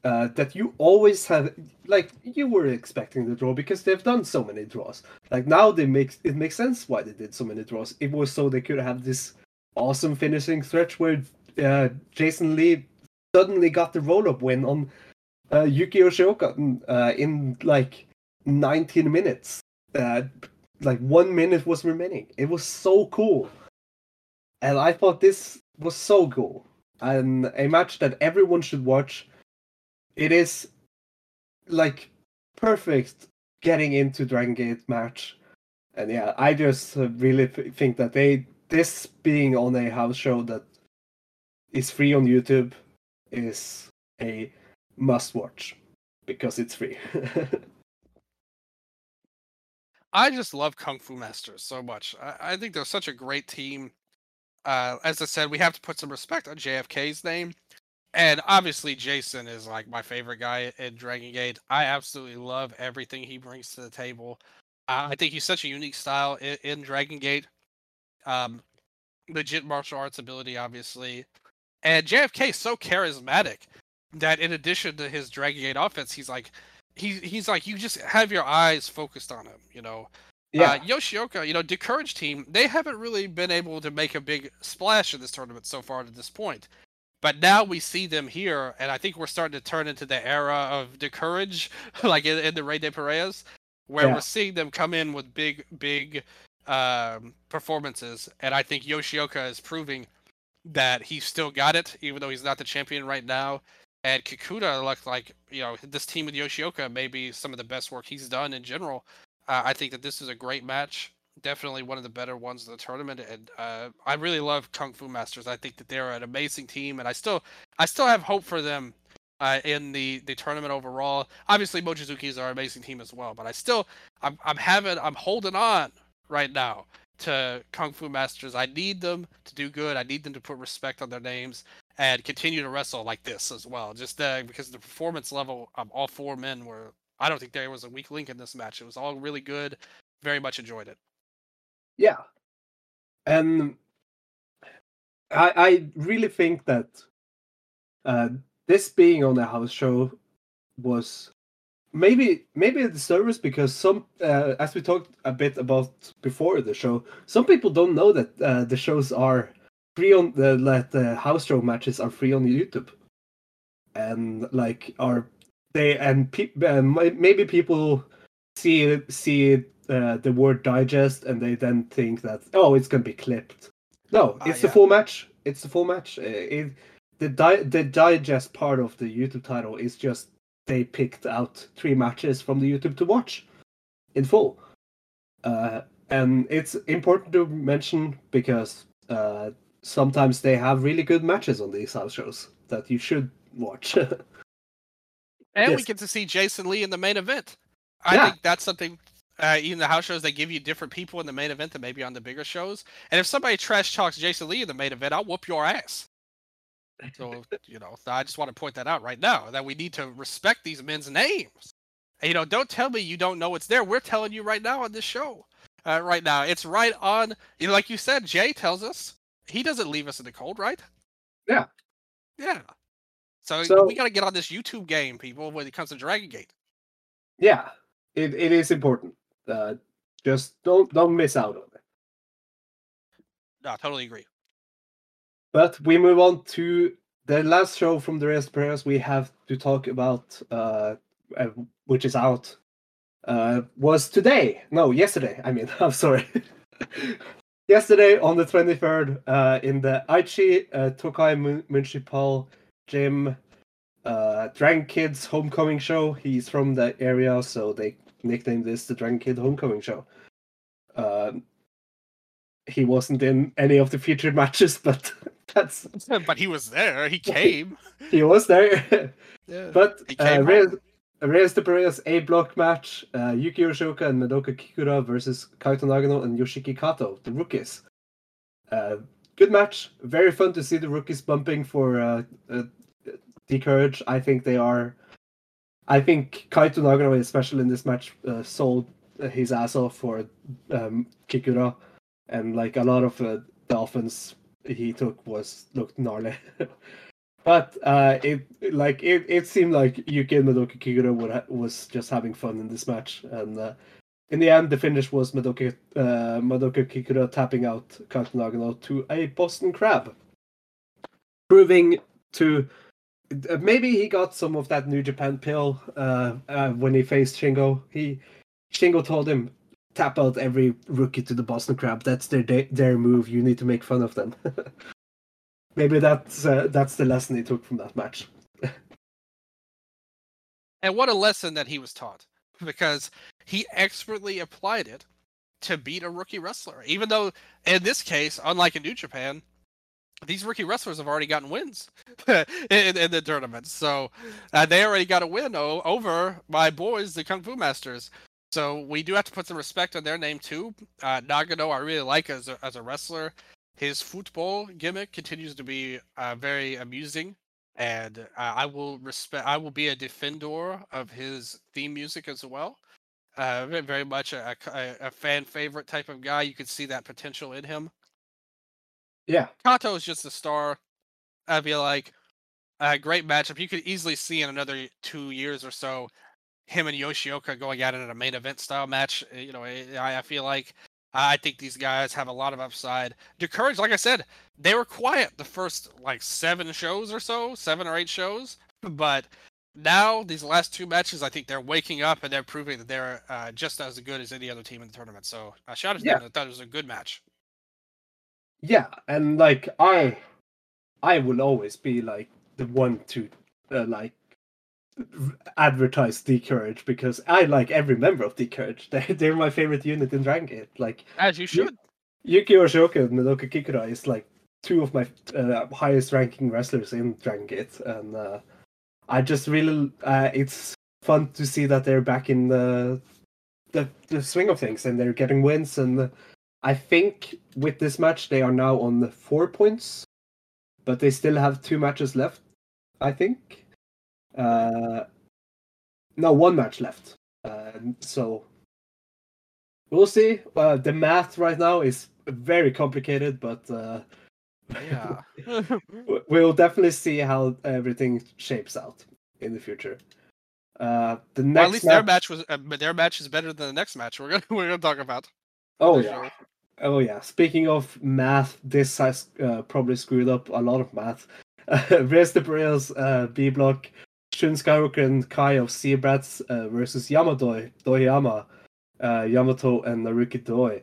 uh, that you always have like you were expecting the draw because they've done so many draws. Like now they make it makes sense why they did so many draws. It was so they could have this awesome finishing stretch where uh, Jason Lee suddenly got the roll up win on uh, Yuki Yoshioka uh, in like 19 minutes. Uh, like one minute was remaining. It was so cool, and I thought this was so cool and a match that everyone should watch it is like perfect getting into Dragon Gate match. And yeah, I just really th- think that they this being on a house show that is free on YouTube is a must watch because it's free. [LAUGHS] I just love Kung Fu Masters so much. I, I think they're such a great team. Uh, as I said, we have to put some respect on JFK's name. And obviously, Jason is like my favorite guy in Dragon Gate. I absolutely love everything he brings to the table. I think he's such a unique style in, in Dragon Gate. Um, legit martial arts ability, obviously. And JFK is so charismatic that in addition to his Dragon Gate offense, he's like, he, he's like, you just have your eyes focused on him, you know. Yeah. Uh, Yoshioka, you know, the Courage team, they haven't really been able to make a big splash in this tournament so far to this point. But now we see them here, and I think we're starting to turn into the era of the courage, [LAUGHS] like in, in the Rey de Parejas, where yeah. we're seeing them come in with big, big um, performances. And I think Yoshioka is proving that he still got it, even though he's not the champion right now. And Kikuta looked like, you know, this team with Yoshioka may be some of the best work he's done in general. Uh, I think that this is a great match definitely one of the better ones in the tournament and uh, i really love kung fu masters i think that they're an amazing team and i still i still have hope for them uh, in the the tournament overall obviously mochizuki is our amazing team as well but i still i'm, I'm having i'm holding on right now to kung fu masters. I need them to do good. I need them to put respect on their names and continue to wrestle like this as well. Just uh, because the performance level of all four men were i don't think there was a weak link in this match. It was all really good. Very much enjoyed it. Yeah. And i i really think that uh this being on a house show was maybe maybe a service because some uh, as we talked a bit about before the show some people don't know that uh, the shows are free on the that the house show matches are free on youtube and like are they and pe- uh, maybe people see see uh, the word digest and they then think that oh it's gonna be clipped. No, ah, it's yeah. the full match. It's the full match. Uh, it, the di- the digest part of the YouTube title is just they picked out three matches from the YouTube to watch in full. Uh, and it's important to mention because uh, sometimes they have really good matches on these house shows that you should watch. [LAUGHS] and yes. we get to see Jason Lee in the main event. I yeah. think that's something uh, even the house shows they give you different people in the main event than maybe on the bigger shows. And if somebody trash talks Jason Lee in the main event, I'll whoop your ass. So you know, I just want to point that out right now that we need to respect these men's names. And, you know, don't tell me you don't know it's there. We're telling you right now on this show. Uh, right now, it's right on. You know, like you said, Jay tells us he doesn't leave us in the cold, right? Yeah, yeah. So, so we got to get on this YouTube game, people, when it comes to Dragon Gate. Yeah, it, it is important. Uh, just don't don't miss out on it. No, I totally agree. But we move on to the last show from the Reyes de Parejas we have to talk about, uh, uh, which is out, uh, was today. No, yesterday. I mean, [LAUGHS] I'm sorry. [LAUGHS] yesterday on the 23rd, uh, in the Aichi uh, Tokai Municipal Gym, uh, Dragon Kids Homecoming Show. He's from the area, so they nicknamed this the Dragon Kid Homecoming Show. Uh, he wasn't in any of the featured [LAUGHS] matches, but that's. [LAUGHS] But he was there. He [LAUGHS] came. he was there. yeah. [LAUGHS] But uh, Reyes, Reyes de Parejas A block match: uh, Yuki Yoshioka and Madoka Kikuta versus Kaito Nagano and Yoshiki Kato, the rookies. Uh, good match. Very fun to see the rookies bumping for uh, uh, D'courage. I think they are. I think Kaito Nagano, especially in this match, uh, sold his ass off for um, Kikuta, and like a lot of uh, the offense he took was looked gnarly. [LAUGHS] but uh, it like it, it seemed like Yuki and Madoka Kikuta would was just having fun in this match, and uh, in the end, the finish was Madoka uh, Madoka Kikuta tapping out Kaito Nagano to a Boston Crab, proving to uh, maybe he got some of that New Japan pill uh, uh, when he faced Shingo. He Shingo told him tap out every rookie to the Boston Crab. That's their their move. You need to make fun of them. [LAUGHS] maybe that's uh, that's the lesson he took from that match. [LAUGHS] and what a lesson that he was taught because he expertly applied it to beat a rookie wrestler. Even though in this case, unlike in New Japan, these rookie wrestlers have already gotten wins [LAUGHS] in, in, the tournament. So uh, they already got a win o- over my boys, the Kung Fu Masters. So we do have to put some respect on their name too. Uh, Nagano, I really like as a, as a wrestler. His football gimmick continues to be uh, very amusing, and uh, I will respect. I will be a defender of his theme music as well. Uh, very much a, a, a fan favorite type of guy. You could see that potential in him. Yeah. Kato is just a star. I'd be like a great matchup. You could easily see in another two years or so him and Yoshioka going at it in a main event style match. Eh, you know, eh, I, I feel like I think these guys have a lot of upside. D'courage, like I said, they were quiet the first like seven shows or so, seven or eight shows. But now these last two matches, I think they're waking up and they're proving that they're uh, just as good as any other team in the tournament. So uh, shout out to yeah. them. I thought it was a good match. Yeah, and like I, I will always be like the one to uh, like advertise the courage because I like every member of D'courage. [LAUGHS] They they're my favorite unit in Dragon Gate. Like as you should. Yuki Yoshioka and Madoka Kikuta is like two of my uh, highest ranking wrestlers in Dragon Gate, and uh, I just really uh, it's fun to see that they're back in the the, the swing of things and they're getting wins and I think with this match they are now on the four points, but they still have two matches left. I think. Uh, now one match left. Uh, so we'll see. Uh, the math right now is very complicated, but uh, yeah, [LAUGHS] we'll definitely see how everything shapes out in the future. Uh, the next well, at least match... their match was, uh, their match is better than the next match we're gonna [LAUGHS] we're gonna talk about. Oh yeah. Oh yeah. Speaking of math, this has uh, probably screwed up a lot of math. Uh, [LAUGHS] Reyes de Parejas, uh, B block, Shun Skywalker and Kai of Z-Brats uh, versus Yamato, Doyama, uh, Yamato and Naruki Doi.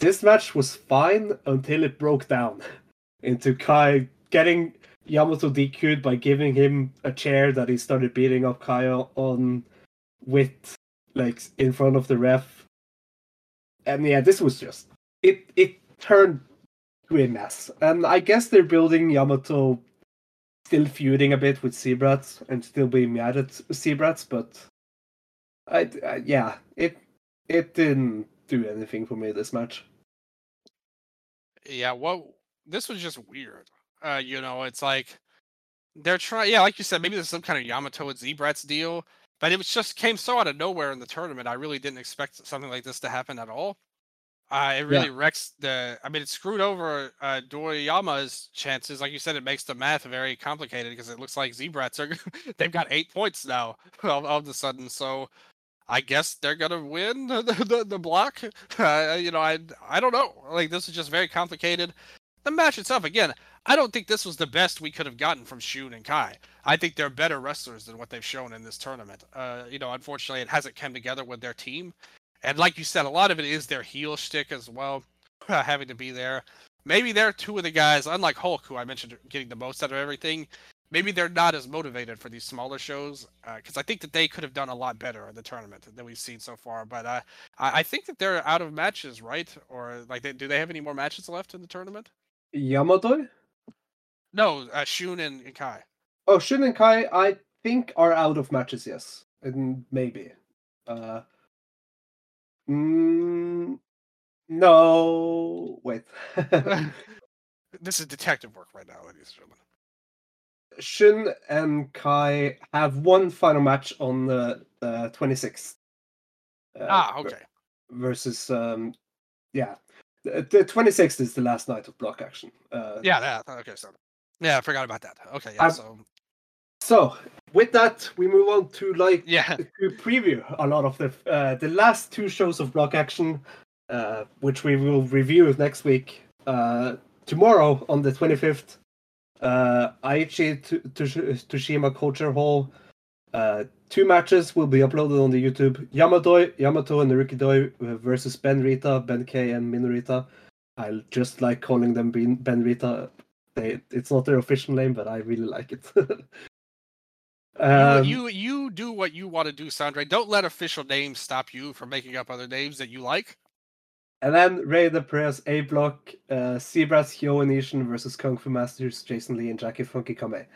This match was fine until it broke down [LAUGHS] into Kai getting Yamato DQ'd by giving him a chair that he started beating up Kai on with like in front of the ref. And yeah, this was just it it turned to a mess. And I guess they're building Yamato still feuding a bit with Z-Brats and still being mad at Z-Brats, but I, I yeah, it it didn't do anything for me this match. Yeah, well, this was just weird. Uh, you know, it's like they're trying. Yeah, like you said, maybe there's some kind of Yamato and Z-Brats deal, but it was just came so out of nowhere in the tournament. I really didn't expect something like this to happen at all. Uh, it really yeah. wrecks the. I mean, it screwed over uh, Doyama's chances. Like you said, it makes the math very complicated because it looks like Z-Brats are. [LAUGHS] they've got eight points now [LAUGHS] all, all of a sudden. So I guess they're gonna win the the, the block. [LAUGHS] Uh, you know, I I don't know. Like this is just very complicated. The match itself, again, I don't think this was the best we could have gotten from Shun and Kai. I think they're better wrestlers than what they've shown in this tournament. Uh, you know, unfortunately, it hasn't come together with their team. And like you said, a lot of it is their heel shtick as well, [LAUGHS] having to be there. Maybe they're two of the guys, unlike Hulk, who I mentioned getting the most out of everything. Maybe they're not as motivated for these smaller shows because uh, I think that they could have done a lot better in the tournament than we've seen so far. But uh, I, I think that they're out of matches, right? Or like, they, do they have any more matches left in the tournament? Yamato? No, uh, Shun and, and Kai. Oh, Shun and Kai, I think are out of matches. Yes, and maybe. Uh, Mm, No, wait. [LAUGHS] [LAUGHS] this is detective work right now, ladies and gentlemen. Shun and Kai have one final match on the uh, 26th. Uh, ah, okay. Versus, um, yeah, the, the 26th is the last night of block action. Uh, yeah, yeah. Okay, so yeah, I forgot about that. Okay, yeah. Um, so So with that, we move on to like yeah, to preview a lot of the uh, the last two shows of block action, uh, which we will review next week. Uh, tomorrow on the 25th, uh, Aichi T- Tush- Tsushima Culture Hall. Uh, two matches will be uploaded on the YouTube. Yamato, Yamato and Naruki Doi versus Ben Rita, Ben K, and Minorita. I just like calling them Ben, ben Rita. They, it's not their official name, but I really like it. [LAUGHS] Um, you, you you do what you want to do, Sondre. Don't let official names stop you from making up other names that you like. And then Rey de Parejas A Block, uh, Z-Brats, Hyo and Ishin versus Kung Fu Masters, Jason Lee and Jacky Funky Kamei.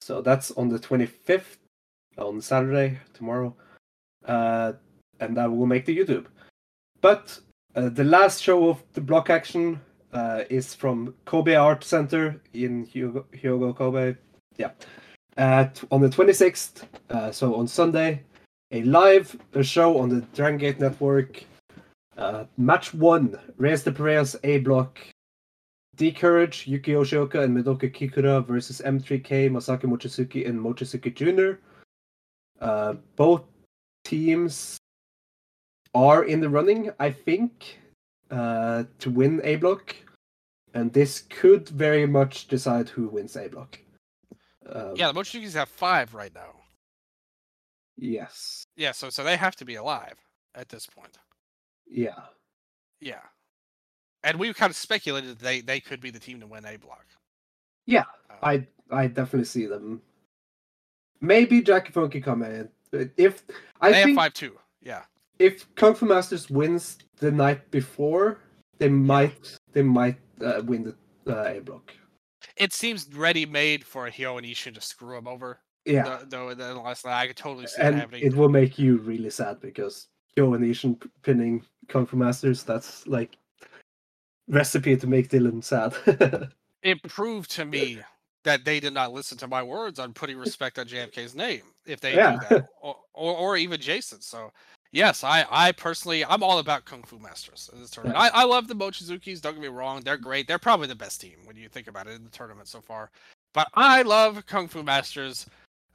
So that's on the 25th, on Saturday, tomorrow. Uh, and that will make the YouTube. But uh, the last show of the block action uh, is from Kobe Art Center in Hyogo, Hyogo Kobe. Yeah. At, on the 26th, uh, so on Sunday, a live show on the Dragon Gate Network uh, match one, Reyes de Parejas A block. D Courage, Yuki Yoshioka, and Madoka Kikuta versus M3K, Masaaki Mochizuki, and Mochizuki Jr. Uh, both teams are in the running, I think, uh, to win A block. And this could very much decide who wins A block. Um, Yeah, the Mochizukis have five right now. Yes. Yeah, so so they have to be alive at this point. Yeah. Yeah, and we kind of speculated that they they could be the team to win A block. Yeah. Uh, I I definitely see them. Maybe Jackie Funky in. If I they think have five two, Yeah, if Kung Fu Masters wins the night before, they might they might uh, win the uh, A block. It seems ready made for Hyo and Ishin to screw him over. Yeah, Though, the night I could totally see that and happening. it will make you really sad because Yo and Ishin p- pinning Kung Fu Masters. That's like recipe to make Dylan sad. [LAUGHS] it proved to me that they did not listen to my words on putting [LAUGHS] respect on JFK's name if they Yeah. do that, [LAUGHS] or, or or even Jason. So yes, I I personally I'm all about Kung Fu Masters in this tournament. I, I love the Mochizukis. Don't get me wrong, they're great. They're probably the best team when you think about it in the tournament so far. But I love Kung Fu Masters.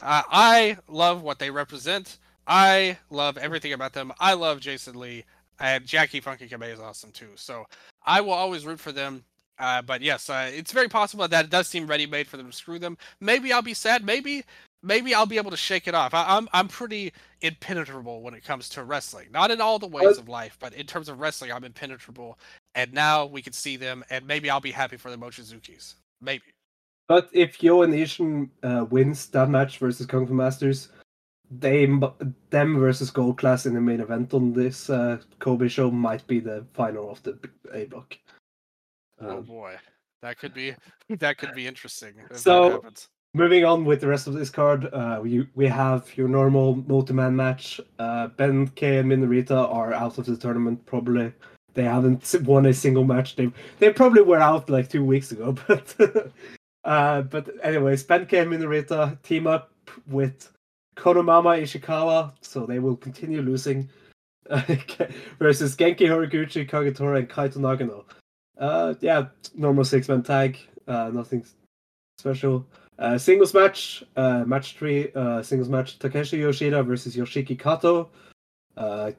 Uh, I love what they represent. I love everything about them. I love Jason Lee and Jacky Funky Kamei is awesome too. So I will always root for them. Uh, but yes, uh, it's very possible that it does seem ready-made for them to screw them. Maybe I'll be sad. Maybe, maybe I'll be able to shake it off. I, I'm I'm pretty impenetrable when it comes to wrestling. Not in all the ways of life, but in terms of wrestling, I'm impenetrable. And now we can see them, and maybe I'll be happy for the Mochizukis. Maybe. but if Yo and Ishin uh, wins that match versus Kung Fu Masters, they them versus Gold Class in the main event on this uh, Kobe show might be the final of the A block. oh Um, boy, that could be that could be interesting. If So- that happens. Moving on with the rest of this card, uh, we we have your normal multi-man match. Uh, ben K and Minorita are out of the tournament. Probably they haven't [LAUGHS] won a single match. They they probably were out like two weeks ago. [LAUGHS] But uh, but anyways, Ben K and Minorita team up with Konomama Ichikawa, so they will continue losing [LAUGHS] versus Genki Horiguchi, Kagetora, and Kaito Nagano. Uh, yeah, normal six-man tag. Uh, nothing special. Uh, singles match, uh, match three, uh, singles match Takashi Yoshida versus Yoshiki Kato. Uh,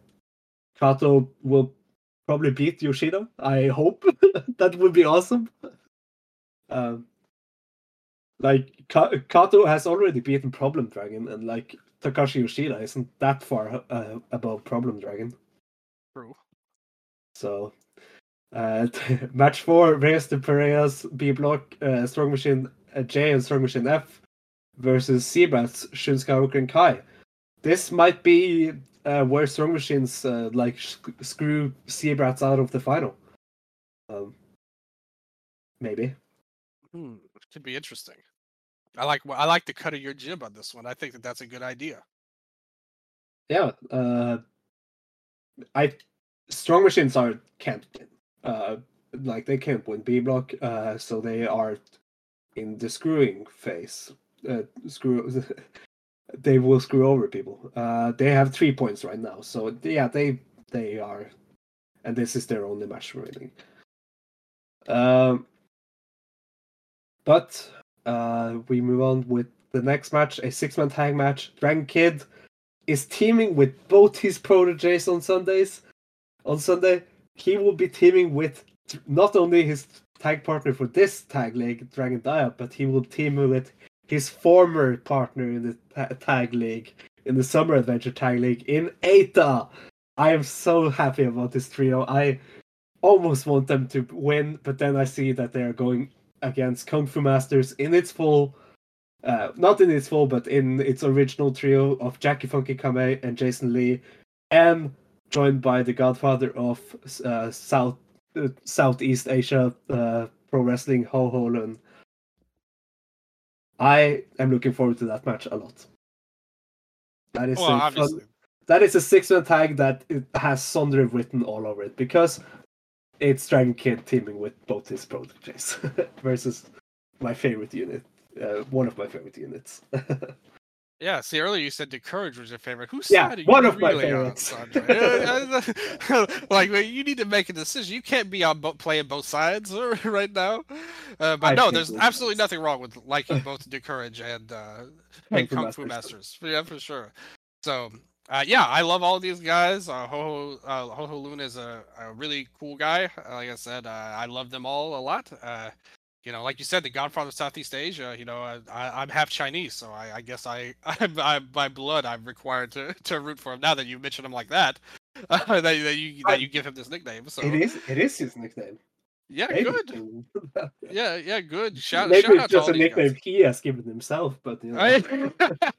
Kato will probably beat Yoshida. I hope [LAUGHS] that would be awesome. Um, like Ka- Kato has already beaten Problem Dragon, and like Takashi Yoshida isn't that far uh, above Problem Dragon. True. So, uh, [LAUGHS] match four: Reyes de Parejas B block, uh, Strong Machine J and Strong Machine F versus Z-Brats, Shun Skywalker and Kai. This might be uh, where Strong Machines uh, like sh- screw Z-Brats out of the final. Um, maybe. Hmm, could be interesting. I like I like the cut of your jib on this one. I think that that's a good idea. Yeah. Uh, I Strong Machines are can't win. Uh, like they can't win B block, uh, so they are in the screwing phase. Uh, screw. [LAUGHS] they will screw over people. Uh, they have three points right now, so yeah, they they are, and this is their only match remaining. Um, but uh, we move on with the next match, a six-man tag match. Dragon Kid is teaming with both his proteges on Sundays. On Sunday, he will be teaming with not only his tag partner for this tag league, Dragon Dia, but he will team with his former partner in the ta- tag league, in the Summer Adventure Tag League, in Eita. I am so happy about this trio. I almost want them to win, but then I see that they are going against Kung Fu Masters in its full, uh, not in its full, but in its original trio of Jacky Funky Kamei and Jason Lee, and joined by the Godfather of uh, South Southeast Asia uh, Pro Wrestling, Ho Ho Lun. I am looking forward to that match a lot. That is Well, a fun, that is a six-man tag that it has Sondre written all over it because it's Dragon Kid teaming with both his proteges [LAUGHS] versus my favorite unit, uh, one of my favorite units. [LAUGHS] Yeah, see, earlier you said the courage was your favorite. Whose Yeah, side are you one of my really on, favorites. Sondre? [LAUGHS] like, you need to make a decision. You can't be on bo- playing both sides [LAUGHS] right now. Uh, but I no, there's absolutely sides. nothing wrong with liking both [LAUGHS] the courage and uh, Kung and Fu Kung Fu Masters. Masters. Yeah, for sure. So, uh, yeah, I love all these guys. Uh, Ho Ho uh, Ho Ho Luna is a, a really cool guy. Uh, Like I said, uh, I love them all a lot. Uh, you know, like you said, the Godfather of Southeast Asia. You know, I, I, I'm half Chinese, so I, I guess I, [LAUGHS] I'm, I'm by blood, I'm required to, [LAUGHS] to root for him. Now that you mention him like that, uh, [LAUGHS] that, that you that you give him this nickname. So It is it is his nickname. yeah, Maybe. good. Yeah, yeah, good. Shout, Maybe shout out it's to just a nickname he has given himself, but you know. I-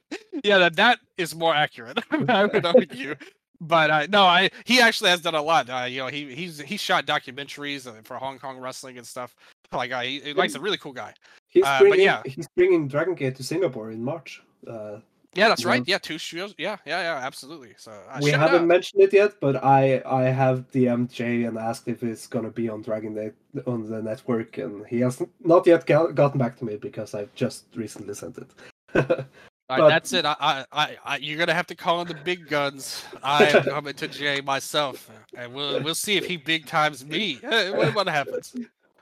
yeah, that that is more accurate. I would argue. But uh, no, I he actually has done a lot. Uh, you know, he he's he shot documentaries uh, for Hong Kong wrestling and stuff. Like, uh, he, he likes a really cool guy. he's uh, but bringing yeah. he's bringing Dragon Gate to Singapore in March. Uh, Yeah, that's right. Yeah, two shows. Yeah, yeah, yeah, absolutely. So uh, we haven't out. mentioned it yet, but I I have DM'd Jay and asked if it's gonna be on Dragon Gate on the network, and he has not yet gotten back to me because I've just recently sent it. [LAUGHS] Uh, but- that's it. I, I, I, you're gonna have to call in the big guns. [LAUGHS] I am coming to Jay myself, and we'll we'll see if he big times me. [LAUGHS] Eh, what, what happens?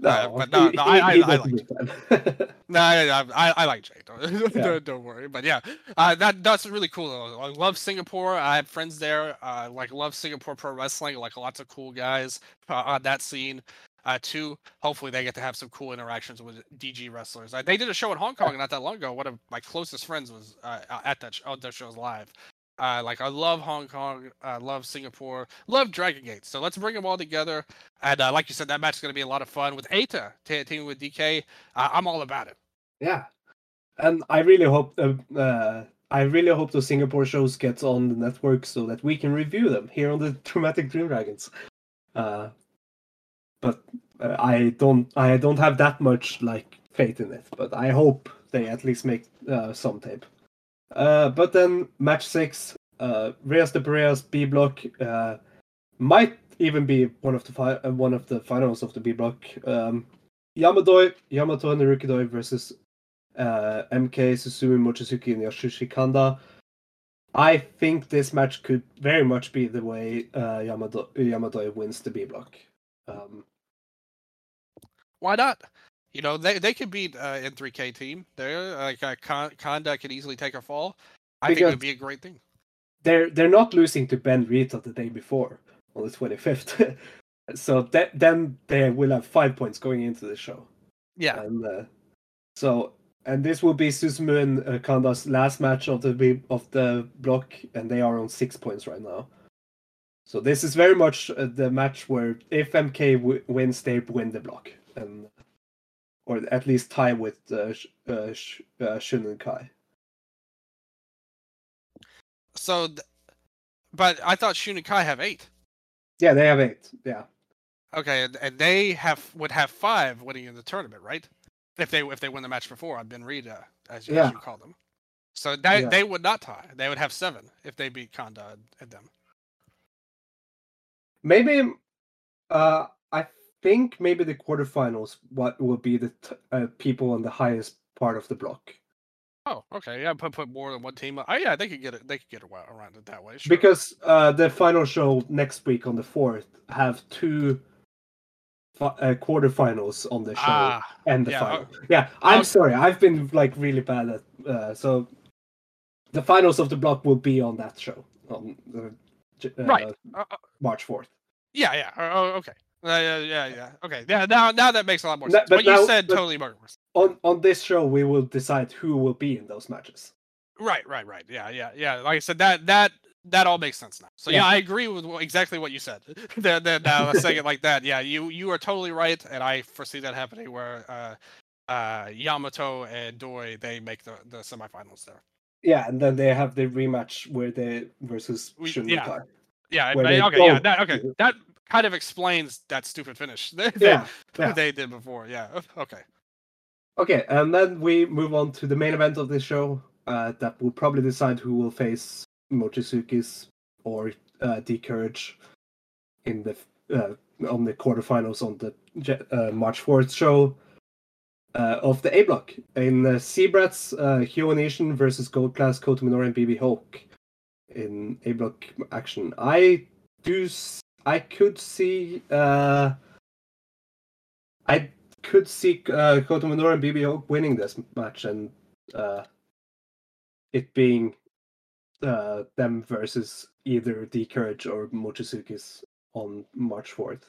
Uh, but no, no, I- [LAUGHS] I- I like that. [LAUGHS] No, I, I, I like Jay. [LAUGHS] Don't, Yeah. don't, don't worry. But yeah, uh, that that's really cool. though. I love Singapore. I have friends there. Uh, like love Singapore pro wrestling. Like lots of cool guys uh, on that scene. Uh, too. Hopefully, they get to have some cool interactions with DG wrestlers. Uh, they did a show in Hong Kong not that long ago. One of my closest friends was uh, at that sh- on those shows live. Uh, like I love Hong Kong, I love Singapore, love Dragon Gate. So let's bring them all together. And uh, like you said, that match is going to be a lot of fun with Eita t- teaming with DK. Uh, I'm all about it. yeah, and I really hope uh, uh, I really hope the Singapore shows gets on the network so that we can review them here on the [LAUGHS] Dramatic Dream Dragons. Uh, but uh, I don't I don't have that much like faith in it. But I hope they at least make some tape. Uh, but then match six, uh, Reyes de Parejas B block uh, might even be one of the fi- uh, one of the finals of the B block. Um, Yamadoi, Yamato and Narukidoi versus uh, MK, Susumu Mochizuki, and Yasushi Kanda. I think this match could very much be the way uh, Yamato Yamadoi wins the B block. Um, Why not? You know, they they could beat uh, M3K team. They're like uh, Con- Kanda could easily take a fall. I think it would be a great thing. they're they're not losing to Ben Rita the day before on the twenty fifth, [LAUGHS] so that then they will have five points going into the show. Yeah, And uh, so and this will be Susumu and uh, Kanda's last match of the of the block, and they are on six points right now. So this is very much uh, the match where if MK w- wins, they win the block, and or at least tie with uh, uh, uh, Shun and Kai. So, th- but I thought Shun and Kai have eight. Yeah, they have eight. Yeah, Okay, and, and they have would have five winning in the tournament, right? If they if they win the match before, I've been read uh, as, you, as you call them. So they Yeah. they would not tie. They would have seven if they beat Kanda and them. maybe uh think maybe the quarterfinals what will be the t- uh, people on the highest part of the block Oh, okay. Yeah, put put more than one team. Oh, yeah, they could get it. They could get it around it that way. Sure. because uh the final show next week on the 4th have two fi- uh, quarterfinals on the show ah, and the yeah, final. yeah, I'm okay. sorry. I've been like really bad at uh, so the finals of the block will be on that show on the, uh, right. Uh, uh, March 4th. yeah, yeah. uh, okay. Uh, yeah, yeah, yeah. Okay. Yeah. Now, now that makes a lot more No, sense. but What you said totally makes more sense. On on this show we will decide who will be in those matches. Right, right, right. Yeah, yeah, yeah. Like I said, that that that all makes sense now. So yeah, Yeah. I agree with exactly what you said. [LAUGHS] then, then now let's say it like that. Yeah, you you are totally right, and I foresee that happening where uh, uh, Yamato and Doi they make the the semifinals there. Yeah, and then they have the rematch where they versus Shun yeah. Yeah, they okay, yeah, that, okay, that kind of explains that stupid finish [LAUGHS] that Yeah, yeah. they did before. Yeah, okay. Okay, and then we move on to the main event of this show. Uh, that will probably decide who will face Mochizuki's or uh, D Courage in the uh, on the quarterfinals on the uh, March fourth show uh, of the A block in uh, Z-Brats uh, Hyo Nation versus Gold Class Kota Minoura and BB Hulk in A block action. I do I could see uh, I could see uh, Kota Minoura and BB Hulk winning this match and uh, it being uh, them versus either D Courage or Mochizuki's on March 4th.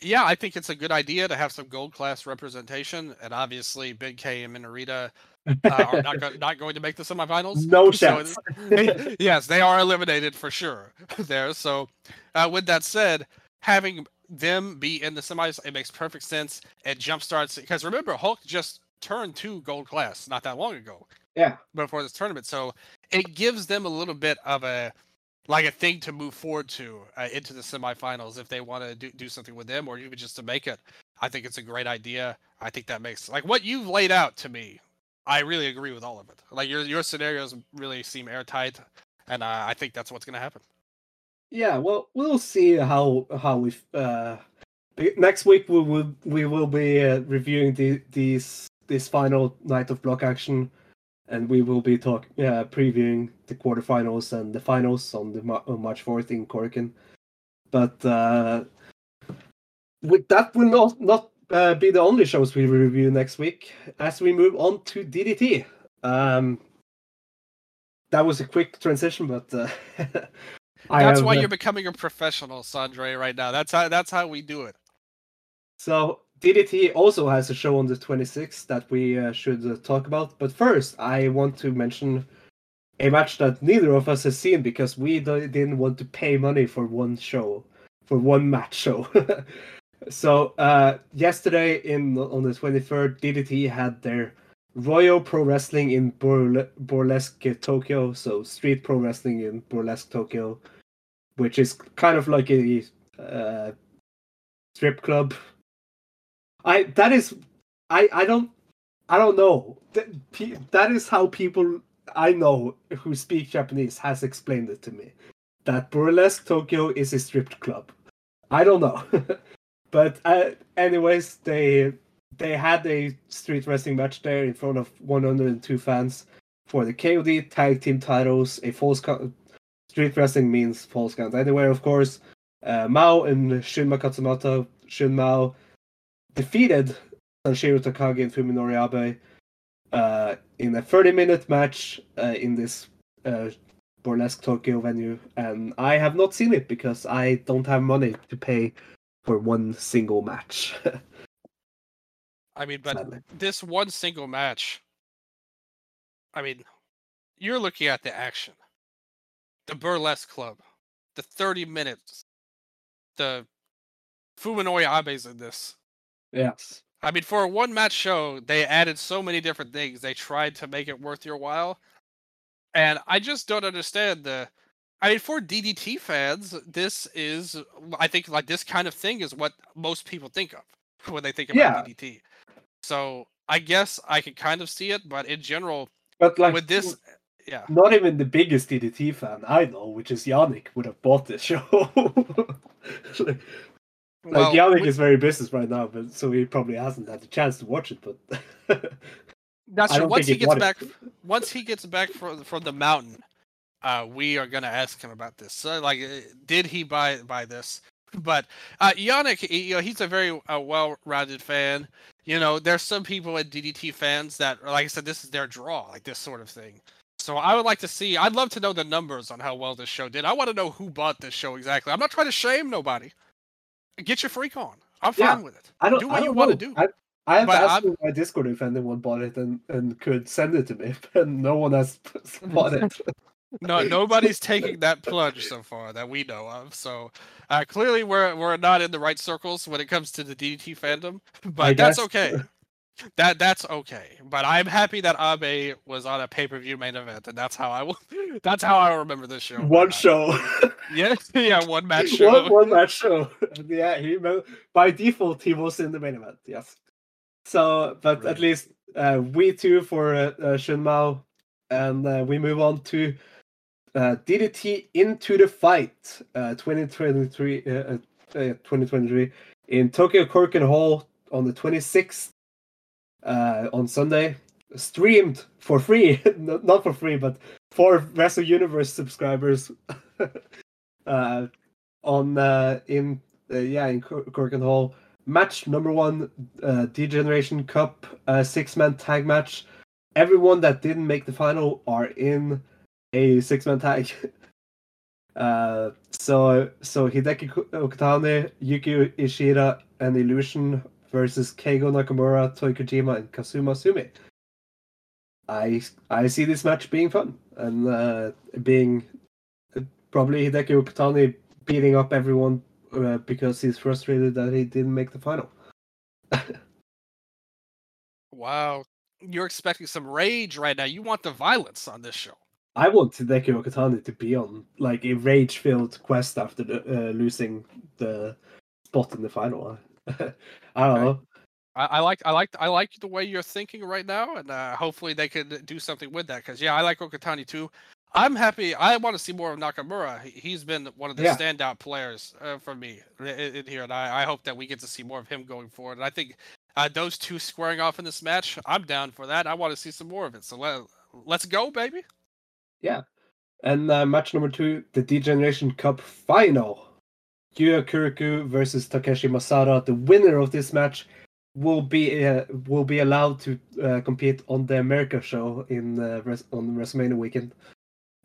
Yeah, I think it's a good idea to have some gold class representation, and obviously Big K and Minorita uh, [LAUGHS] are not, go- not going to make the semifinals. No So chance. it- yes, they are eliminated for sure [LAUGHS] there. So, uh, with that said, having them be in the semis, it makes perfect sense. It jumpstarts because remember, Hulk just turned to gold class not that long ago yeah, before this tournament, so it gives them a little bit of a like a thing to move forward to uh, into the semifinals if they want to do, do something with them or even just to make it. I think it's a great idea. I think that makes like what you've laid out to me. I really agree with all of it. Like your your scenarios really seem airtight, and uh, I think that's what's going to happen. yeah. Well, we'll see how how we uh, next week we will we will be uh, reviewing the these this final night of block action, and we will be talk uh, previewing the quarterfinals and the finals on the on March fourth in Corkin. But uh, with that will not not uh, be the only shows we review next week. As we move on to DDT, um, that was a quick transition, but uh, [LAUGHS] I That's have, why uh, you're becoming a professional, Sondre, right now. That's how that's how we do it. So DDT also has a show on the 26th that we uh, should uh, talk about. But first, I want to mention a match that neither of us has seen because we didn't want to pay money for one show, for one match show. [LAUGHS] so uh, yesterday, in on the 23rd, DDT had their Royal Pro Wrestling in Burle- Burlesque Tokyo, so Street Pro Wrestling in Burlesque Tokyo, which is kind of like a uh, strip club I that is I I don't I don't know. That, that is how people I know who speak Japanese has explained it to me. That burlesque Tokyo is a strip club. I don't know, [LAUGHS] but uh, anyways, they they had a street wrestling match there in front of 102 fans for the KOD tag team titles. A false count. Street wrestling means false count anywhere, of course. Uh, Mao and Shunma Katsumata, Shun Mao defeated Sanshiro Takagi and Fuminori Abe uh, in a 30 minute match uh, in this uh, burlesque Tokyo venue. And I have not seen it because I don't have money to pay for one single match. I mean, but sadly. this one single match, I mean, you're looking at the action, the burlesque club, the 30 minutes, the Fuminori Abe's in this. yes. I mean, for a one match show, they added so many different things. They tried to make it worth your while. And I just don't understand the. I mean, for DDT fans, this is, I think, like this kind of thing is what most people think of [LAUGHS] when they think about Yeah. DDT. So I guess I can kind of see it, but in general, But like with this, eh, Yeah. not even the biggest DDT fan I know, which is Yannik, would have bought this [LAUGHS] show. like Well, Yannik we- is very business right now, but so he probably hasn't had the chance to watch it. But [LAUGHS] that's true. Once he gets back, once he gets back from from the mountain, uh, we are gonna ask him about this. So, like, uh, did he buy buy this? [LAUGHS] But uh, Yannik, you know, he's a very uh, well-rounded fan. You know, there's some people at DDT fans that, like I said, this is their draw, like this sort of thing. So I would like to see. I'd love to know the numbers on how well this show did. I want to know who bought this show exactly. I'm not trying to shame nobody. Get your freak on. I'm Yeah, fine with it. I don't. Do what don't you want to do. I, I have But asked my Discord if anyone bought it and, and could send it to me, [LAUGHS] but no one has [LAUGHS] bought it. No, nobody's taking that plunge so far that we know of. So uh, clearly, we're we're not in the right circles when it comes to the DDT fandom. But that's guess- okay. That that's okay. But I'm happy that Abe was on a pay per view main event, and that's how I will. [LAUGHS] That's how I remember this show. One Uh, show. [LAUGHS] Yeah, yeah, one match [LAUGHS] show. one, one match show. yeah, he by default he was in the main event. Yes. So, but at least uh, we two for uh, uh, Shun Mao, and uh, we move on to uh, DDT Into the Fight, uh, 2023, uh, uh, uh, 2023 in Tokyo Korakuen Hall on the 26th uh, on Sunday. Streamed for free, [LAUGHS] not for free, but for Wrestle Universe subscribers [LAUGHS] on in yeah in Cor- Korakuen Hall. Match number one, Degeneration Cup six man tag match. Everyone that didn't make the final are in a six man tag. [LAUGHS] uh, so so Hideki Ko- Okatani, Yuki Ishida, and Illusion versus Keigo Nakamura, Toy Kojima, and Kazuma Sumi. I I see this match being fun and uh, being probably Hideki Okatani beating up everyone uh, because he's frustrated that he didn't make the final. [LAUGHS] Wow, you're expecting some rage right now. You want the violence on this show. I want Hideki Okatani to be on like a rage-filled quest after the, uh, losing the spot in the final. [LAUGHS] I don't Okay. know. I, I like I like I like the way you're thinking right now, and uh, hopefully they could do something with that. Because yeah, I like Okatani too. I'm happy. I want to see more of Nakamura. He- He's been one of the Yeah. standout players uh, for me in, in here, and I, I hope that we get to see more of him going forward. And I think uh, those two squaring off in this match, I'm down for that. I want to see some more of it. So let let's go, baby. And uh, match number two, the Degeneration Cup final. Yuya Koroku versus Takeshi Masada. The winner of this match will be uh, will be allowed to uh, compete on the America show in uh, on WrestleMania weekend.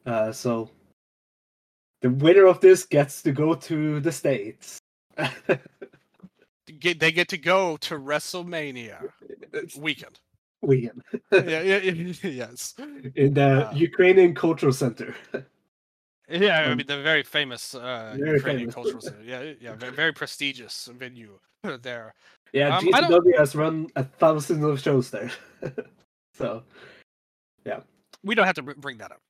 Uh, so the winner of this gets to go to the states. [LAUGHS] They get to go to WrestleMania weekend. Weekend yeah, yeah, [LAUGHS] yes. in the Uh, Ukrainian Cultural Center. Yeah, I Um, mean the very famous uh, very Ukrainian famous. cultural center. Yeah, yeah, very, very prestigious venue [LAUGHS] there. Yeah, Um, GCW has run a thousand of shows there. [LAUGHS] so yeah. We don't have to bring that up,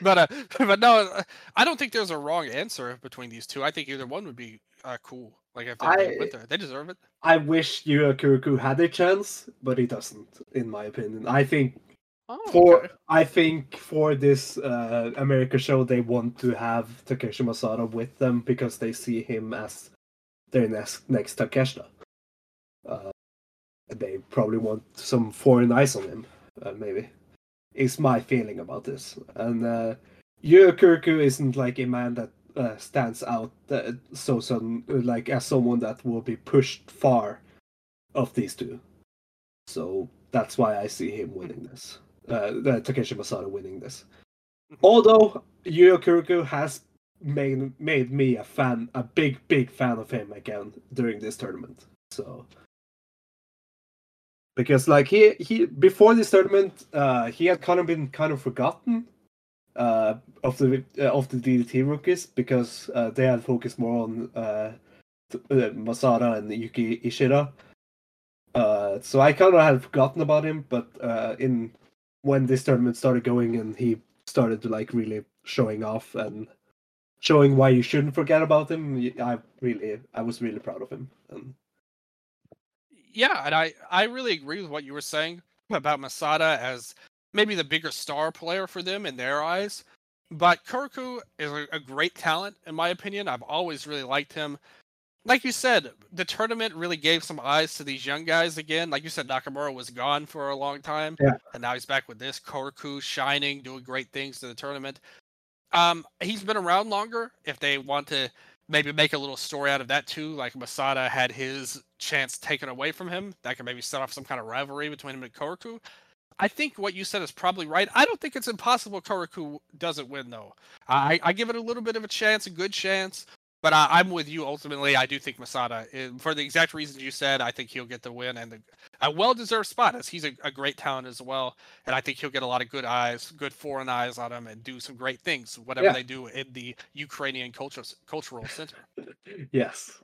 but uh, but no, I don't think there's a wrong answer between these two. I think either one would be uh, cool. Like if they I- went there, they deserve it. I wish Yuya Koroku had a chance, but he doesn't, in my opinion. I think Oh, for okay. I think for this uh, America show, they want to have Takeshi Masada with them because they see him as their next next Takeshita. Uh, they probably want some foreign eyes on him, uh, maybe. Is my feeling about this. And uh, Yuya Koroku isn't like a man that uh, stands out uh, so some like as someone that will be pushed far of these two. So that's why I see him winning this. Uh, the Takeshi Masada winning this. Although Yuya Koroku has made made me a fan, a big big fan of him again during this tournament. So because like he he before this tournament, uh, he had kind of been kind of forgotten uh, of the uh, of the DDT rookies because uh, they had focused more on uh, uh, Masada and Yuki Ishida. Uh, so I kind of had forgotten about him, but uh, in when this tournament started going and he started to like really showing off and showing why you shouldn't forget about him, I really I was really proud of him. Um, Yeah, and I I really agree with what you were saying about Masada as maybe the bigger star player for them in their eyes. But Koroku is a, a great talent, in my opinion. I've always really liked him. Like you said, the tournament really gave some eyes to these young guys again. Like you said, Nakamura was gone for a long time. Yeah. And now he's back with this. Koroku shining, doing great things to the tournament. Um, he's been around longer. If they want to maybe make a little story out of that too, like Masada had his chance taken away from him, that could maybe set off some kind of rivalry between him and Koroku. I think what you said is probably right. I don't think it's impossible Koroku doesn't win though. I, I give it a little bit of a chance, a good chance. But I, am with you ultimately. I do think Masada, eh, for the exact reasons you said, I think he'll get the win and the, a well-deserved spot as he's a, a, great talent as well. And I think he'll get a lot of good eyes, good foreign eyes on him, and do some great things, whatever yeah. they do in the Ukrainian culture, cultural center. [LAUGHS] yes.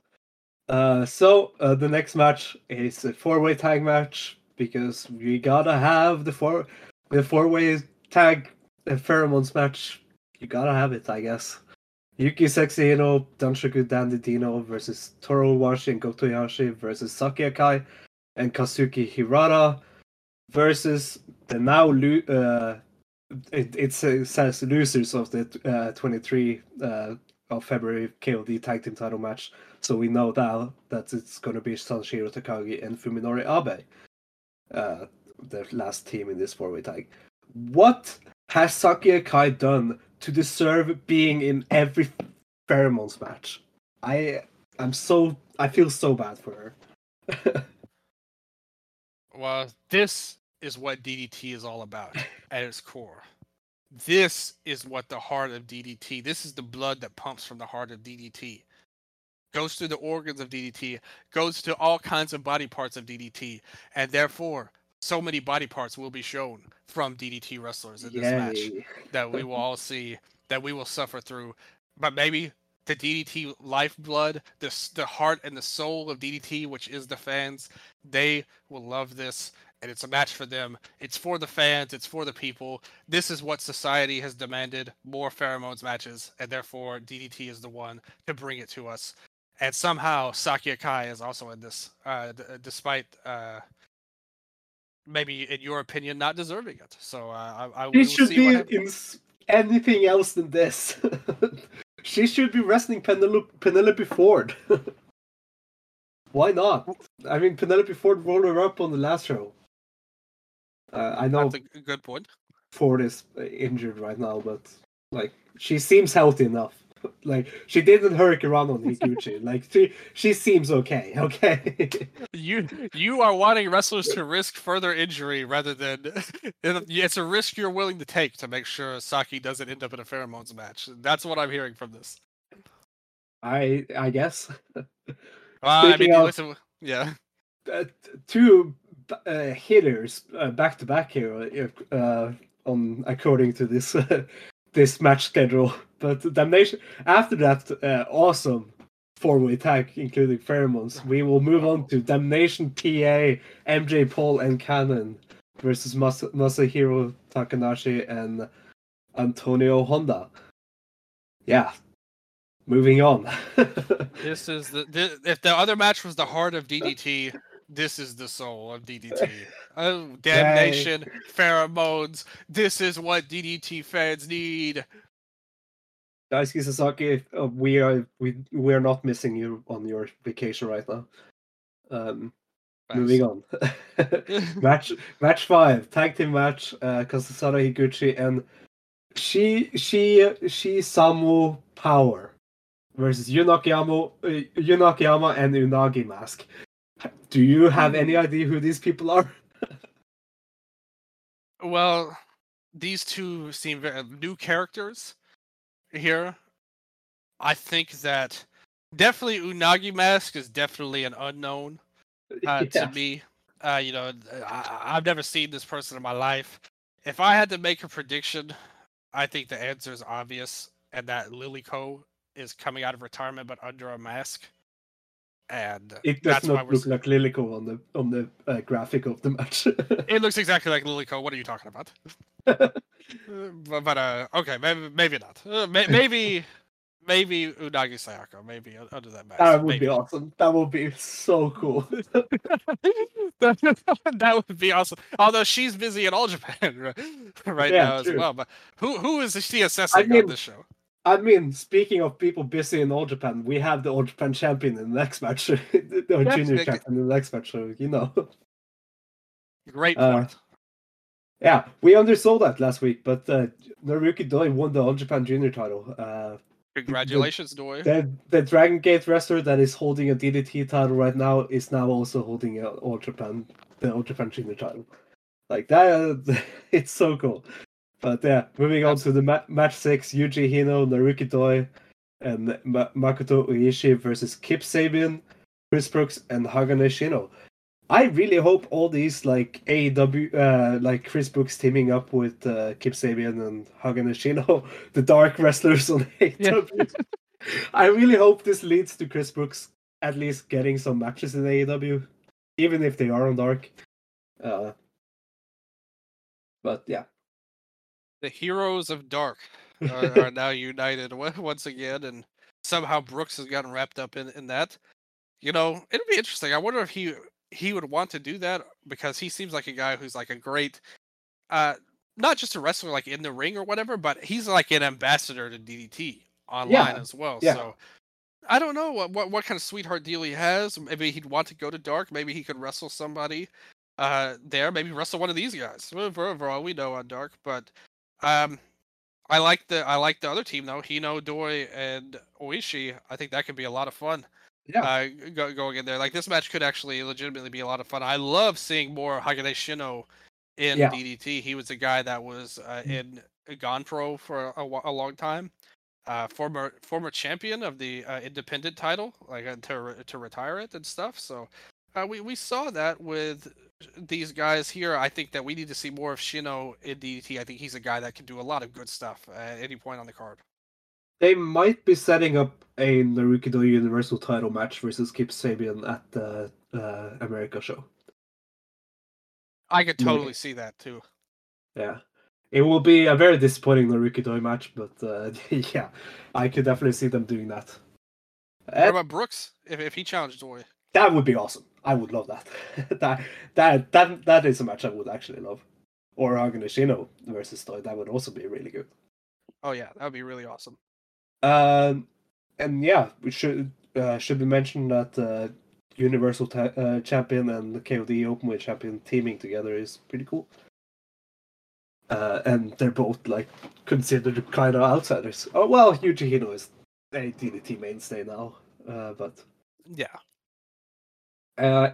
Uh, so uh, the next match is a four-way tag match because we gotta have the four the four-way tag uh, pheromones match. You gotta have it, I guess. Yuki Sexy Hino, Danshoku Dandy Dino versus Toru Owashi and Goto Yashi versus Saki Akai and Kazuki Hirata versus the now lo- uh, it, it says losers of the uh, 23 uh, of February KOD tag team title match. So we know now that it's going to be Sanshiro Takagi and Fuminori Abe, uh, the last team in this four way tag. What has Saki Akai done to deserve being in every pheromones match. I I'm so I feel so bad for her. [LAUGHS] well, this is what DDT is all about [LAUGHS] at its core. This is what the heart of DDT. This is the blood that pumps from the heart of DDT. Goes through the organs of DDT, goes to all kinds of body parts of DDT, and therefore so many body parts will be shown from DDT wrestlers in this Yay. match [LAUGHS] that we will all see that we will suffer through. But maybe the DDT lifeblood, the the heart and the soul of DDT, which is the fans, they will love this, and it's a match for them. It's for the fans. It's for the people. This is what society has demanded: more pheromones matches, and therefore DDT is the one to bring it to us. And somehow Saki Kai is also in this, uh, d- despite uh, maybe in your opinion not deserving it. So uh, I, I will should see be in anything else than this. [LAUGHS] she should be wrestling Penelope, Penelope Ford. [LAUGHS] Why not? I mean, Penelope Ford rolled her up on the last show. Uh, I know. That's a good point. Ford is uh, injured right now, but like she seems healthy enough. [LAUGHS] like she didn't hurt hurricane on Higuchi. [LAUGHS] like she she seems okay. [LAUGHS] Okay. you you are wanting wrestlers to risk further injury rather than it's a risk you're willing to take to make sure Saki doesn't end up in a pheromones match. That's what I'm hearing from this. I I guess. Uh, I mean, of, listen, yeah. Uh, two uh, hitters back to back here uh, on according to this this match schedule. But Damnation after that uh, awesome four way tag, including pheromones, we will move on to Damnation PA, MJ Paul and Kanon versus Mas- Masahiro Takanashi and Antonio Honda. Yeah. Moving on. [LAUGHS] this is the this, if the other match was the heart of DDT, this is the soul of DDT. [LAUGHS] Oh, damnation, Dang. pheromones. This is what DDT fans need. Daisuke Sasaki, uh, we are we we are not missing you on your vacation right now. Um, nice. moving on. [LAUGHS] match match five tag team match. Uh, Kazusada Higuchi and she she she Samu Power versus Yu Nakayama uh, Yu Nakayama and Unagi Mask. Do you have any hmm. idea who these people are? [LAUGHS] well, these two seem very new characters here. I think that definitely Unagi Mask is definitely an unknown uh, [LAUGHS] yeah. to me. Uh, you know, I, have never seen this person in my life. If I had to make a prediction, I think the answer is obvious, and that Lilyko is coming out of retirement but under a mask. And it does not look like Lilyko on the on the uh, graphic of the match. [LAUGHS] it looks exactly like Lilyko. What are you talking about? but, [LAUGHS] but uh, okay, maybe maybe not. Uh, may, [LAUGHS] maybe maybe Unagi Sayaka, maybe un- under that mask. That would maybe. be awesome. That would be so cool. that, would be awesome. Although she's busy in all Japan right, Yeah, now as true. well. But who who is she assessing mean- on this show? I mean, speaking of people busy in All Japan, we have the All Japan champion in the next match, [LAUGHS] or Yes, junior champion in the next match. So you know, Great Uh, point. yeah, we undersold that last week, but uh, Naruki Doi won the All Japan junior title. Uh, Congratulations, Doi. the the Dragon Gate wrestler that is holding a DDT title right now is now also holding a All Japan the All Japan junior title. Like that, [LAUGHS] it's so cool. But yeah, moving on to the ma- match six: Yuji Hino, Naruki Doi, and Ma- Makoto Oishi versus Kip Sabian, Chris Brooks, and Hagane Shino. I really hope all these like AEW, uh, like Chris Brooks teaming up with uh, Kip Sabian and Hagane Shino, [LAUGHS] the dark wrestlers on [LAUGHS] AEW. [LAUGHS] I really hope this leads to Chris Brooks at least getting some matches in AEW, even if they are on dark. Uh, but yeah, The heroes of Dark are, are [LAUGHS] now united [LAUGHS] once again, and somehow Brooks has gotten wrapped up in, in that. You know, it'd be interesting. I wonder if he he would want to do that because he seems like a guy who's like a great, uh, not just a wrestler like in the ring or whatever, but he's like an ambassador to DDT online as well. yeah. So I don't know what, what what kind of sweetheart deal he has. Maybe he'd want to go to Dark. Maybe he could wrestle somebody uh there. Maybe wrestle one of these guys. For, for all we know on Dark, but um, I like the I like the other team though. Hino, Doi, and Oishi. I think that could be a lot of fun. Yeah. Uh, go, going in there, like this match could actually legitimately be a lot of fun. I love seeing more Hagane Shino in Yeah. DDT. He was a guy that was uh, in GanPro for a, a long time. Uh, former former champion of the uh, independent title, like uh, to re- to retire it and stuff. So uh, we we saw that with these guys here. I think that we need to see more of Shino in DDT. I think he's a guy that can do a lot of good stuff at any point on the card. they might be setting up a Naruki Doi Universal title match versus Kip Sabian at the uh, America show. I could Maybe. totally see that too. Yeah. It will be a very disappointing Naruki Doi match, but uh, [LAUGHS] yeah, I could definitely see them doing that. What And about Brooks? If if he challenged Doi, that would be awesome. I would love that. [LAUGHS] that that that that is a match I would actually love. Or Hagane Shino versus Doi. That would also be really good. oh yeah, that would be really awesome. Um, and yeah, we should uh, should be mentioned that uh, Universal ta- uh, Champion and the KOD Openweight Champion teaming together is pretty cool. Uh, and they're both like considered kind of outsiders. Oh well, Yuji Hino is a DDT mainstay now, uh, but Yeah. Uh,